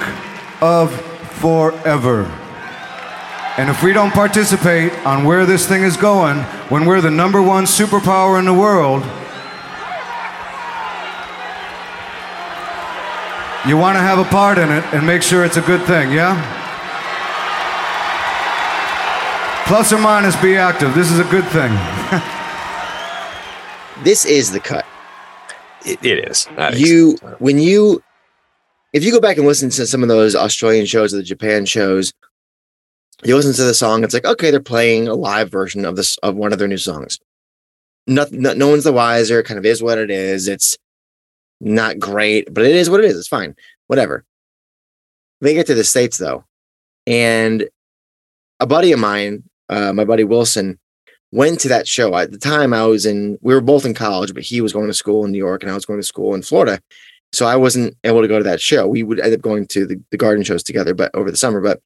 Speaker 4: of forever. And if we don't participate on where this thing is going, when we're the number one superpower in the world, you want to have a part in it and make sure it's a good thing, yeah? Plus or minus, be active. This is a good thing.
Speaker 1: this is the cut.
Speaker 2: it, it is.
Speaker 1: You when you if you go back and listen to some of those Australian shows or the Japan shows, you listen to the song. It's like okay, they're playing a live version of this of one of their new songs. No, no, no one's the wiser. It kind of is what it is. It's not great, but it is what it is. It's fine. Whatever. They get to the states though, and a buddy of mine uh, my buddy Wilson went to that show. At the time, I was in, we were both in college, but he was going to school in New York and I was going to school in Florida. So I wasn't able to go to that show. We would end up going to the, the garden shows together, but over the summer. But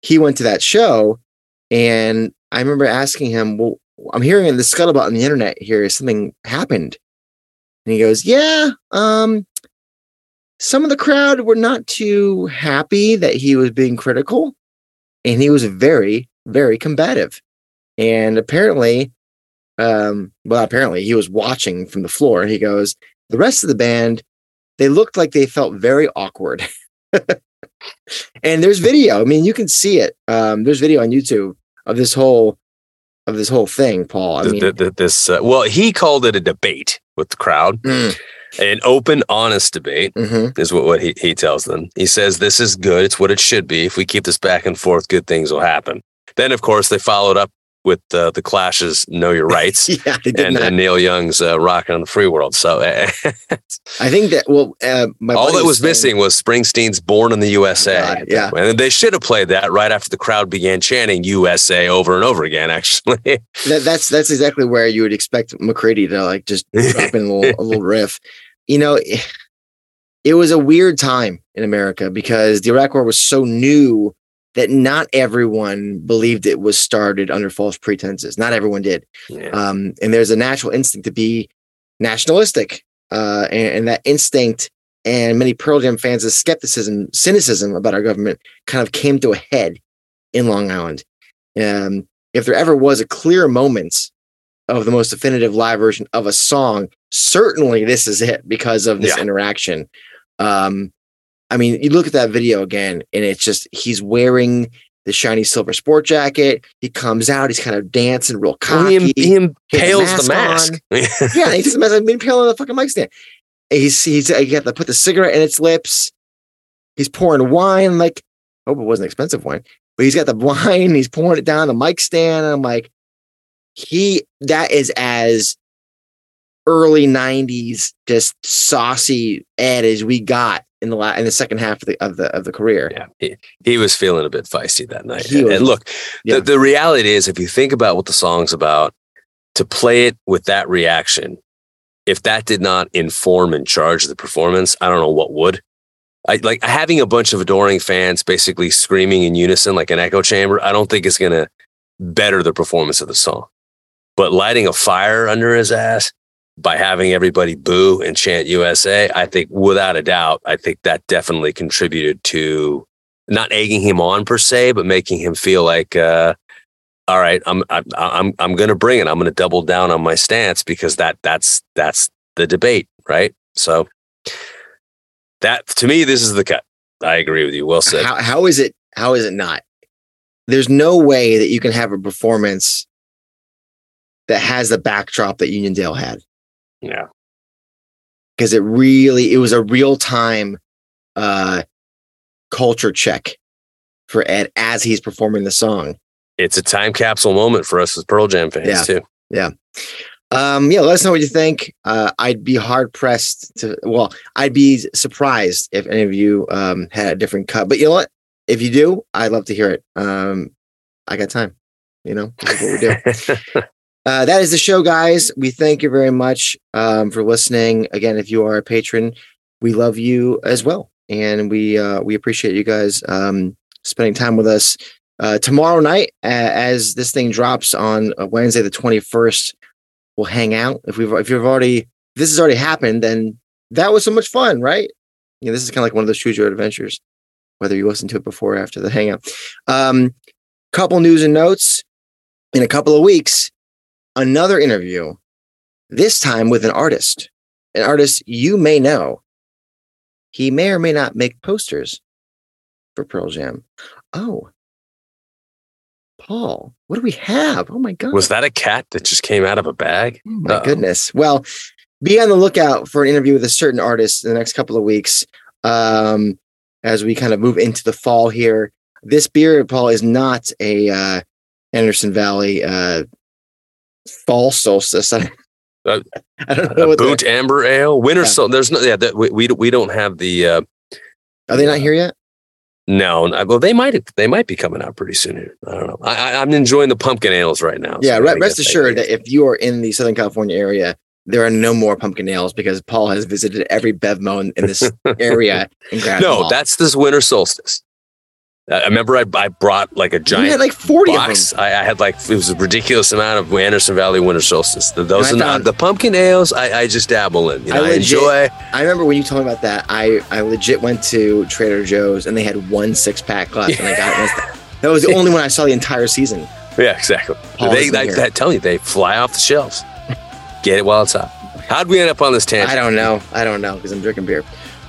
Speaker 1: he went to that show. And I remember asking him, Well, I'm hearing the scuttlebutt on the internet here is Something happened. And he goes, Yeah, um, some of the crowd were not too happy that he was being critical. And he was very, very combative. And apparently, um, well, apparently he was watching from the floor and he goes, the rest of the band, they looked like they felt very awkward. and there's video. I mean, you can see it. Um, there's video on YouTube of this whole of this whole thing, Paul. I mean,
Speaker 2: the, the, this uh, well, he called it a debate with the crowd. Mm. An open, honest debate mm-hmm. is what, what he, he tells them. He says, This is good. It's what it should be. If we keep this back and forth, good things will happen. Then, of course, they followed up with uh, the Clash's "Know Your Rights"
Speaker 1: yeah,
Speaker 2: and, and, Neil Young's uh, "Rocking on the Free World." So,
Speaker 1: I think that well, uh,
Speaker 2: all that was saying, missing was Springsteen's "Born in the USA."
Speaker 1: God, yeah,
Speaker 2: and they should have played that right after the crowd began chanting "USA" over and over again. Actually,
Speaker 1: that, that's that's exactly where you would expect McCready to like just drop in a little, a little riff. You know. It was a weird time in America because the Iraq War was so new that not everyone believed it was started under false pretenses. Not everyone did. Yeah. Um, and there's a natural instinct to be nationalistic. Uh, and, and, that instinct and many Pearl Jam fans' skepticism, cynicism about our government kind of came to a head in Long Island. Um, if there ever was a clear moment of the most definitive live version of a song, certainly this is it because of this yeah. interaction. Um, I mean, you look at that video again, and it's just he's wearing the shiny silver sport jacket. He comes out, he's kind of dancing real cocky.
Speaker 2: he, he impales the
Speaker 1: mask
Speaker 2: mask.
Speaker 1: yeah, he's just been impaling the fucking mic stand. And He's he's he got to put the cigarette in its lips. He's pouring wine. Like, hope it wasn't expensive wine, but he's got the wine. He's pouring it down the mic stand. And I'm like, he that is as early '90s, just saucy Ed as we got in the la- in the second half of the of the of the career.
Speaker 2: Yeah, he, he was feeling a bit feisty that night. And,
Speaker 1: was-
Speaker 2: and look,
Speaker 1: yeah.
Speaker 2: the, the reality is, if you think about what the song's about, to play it with that reaction, if that did not inform and charge the performance, I don't know what would. I like having a bunch of adoring fans basically screaming in unison like an echo chamber. I don't think it's going to better the performance of the song. But lighting a fire under his ass by having everybody boo and chant USA, I think without a doubt, I think that definitely contributed to not egging him on per se, but making him feel like, uh, all right, I'm I'm I'm I'm going to bring it. I'm going to double down on my stance because that that's that's the debate, right? So that to me, this is the cut. I agree with you. Well said.
Speaker 1: How how is it? How is it not? There's no way that you can have a performance that has the backdrop that Uniondale had.
Speaker 2: Yeah,
Speaker 1: because it really it was a real time uh culture check for Ed as he's performing the song.
Speaker 2: it's a time capsule moment for us as Pearl Jam fans too.
Speaker 1: Yeah.
Speaker 2: too.
Speaker 1: Um yeah, let us know what you think. Uh I'd be hard pressed to well, I'd be surprised if any of you um had a different cut. But you know what? If you do, I'd love to hear it. Um I got time. You know, that's what we do. Uh, that is the show, guys. We thank you very much um, for listening. Again, if you are a patron, we love you as well, and we uh, we appreciate you guys um, spending time with us. Uh, tomorrow night, as this thing drops on uh, Wednesday the twenty first, we'll hang out. If we've if you've already this has already happened, then that was so much fun, right? You know, this is kind of like one of those choose your adventures, whether you listen to it before or after the hangout. Um, couple news and notes in a couple of weeks another interview, this time with an artist, an artist you may know. He may or may not make posters for Pearl Jam. Oh, Paul, what do we have? Oh my God.
Speaker 2: Was that a cat that just came out of a bag?
Speaker 1: Oh my
Speaker 2: Uh-oh.
Speaker 1: goodness. Well, be on the lookout for an interview with a certain artist in the next couple of weeks um, as we kind of move into the fall here. This beer, Paul, is not a uh, Anderson Valley uh, fall solstice. I,
Speaker 2: Uh,
Speaker 1: I don't know
Speaker 2: A
Speaker 1: what the-
Speaker 2: Boont amber ale, winter
Speaker 1: Yeah.
Speaker 2: sol. There's no, yeah, that, we, we we don't have the. Uh,
Speaker 1: Are they not here yet?
Speaker 2: no, no, well, they might they might be coming out pretty soon. Here. I don't know. I, I, I'm enjoying the pumpkin ales right now.
Speaker 1: Yeah, re- rest assured that if you are in the Southern California area, there are no more pumpkin ales because Paul has visited every Bevmo in, in this area
Speaker 2: no, that's this winter solstice. I I remember I, I brought like a
Speaker 1: you
Speaker 2: giant
Speaker 1: had like 40
Speaker 2: box.
Speaker 1: of them.
Speaker 2: I, I had like it was a ridiculous amount of Anderson Valley Winter Solstice. Th- Those are
Speaker 1: I
Speaker 2: not the pumpkin ales. I, I just dabble in. You
Speaker 1: I
Speaker 2: know, I,
Speaker 1: legit-
Speaker 2: enjoy.
Speaker 1: I remember when you told me about that, I, I legit went to Trader Joe's and they had one six pack left and I got it. That was the only one I saw the entire season.
Speaker 2: Yeah, exactly.
Speaker 1: Paul
Speaker 2: they, like that. Tell you, they fly off the shelves. Get it while it's hot. How'd we end up on this tangent?
Speaker 1: I don't know. I don't know because I'm drinking beer.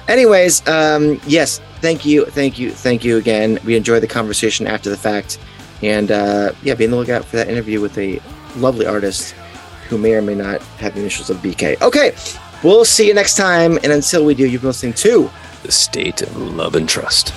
Speaker 1: Anyways, um, yes, thank you, thank you, thank you again. We enjoyed the conversation after the fact, and uh, yeah, be on the lookout for that interview with a lovely artist who may or may not have the initials of BK. Okay, we'll see you next time, and until we do, you've been listening to
Speaker 2: The state of love and trust.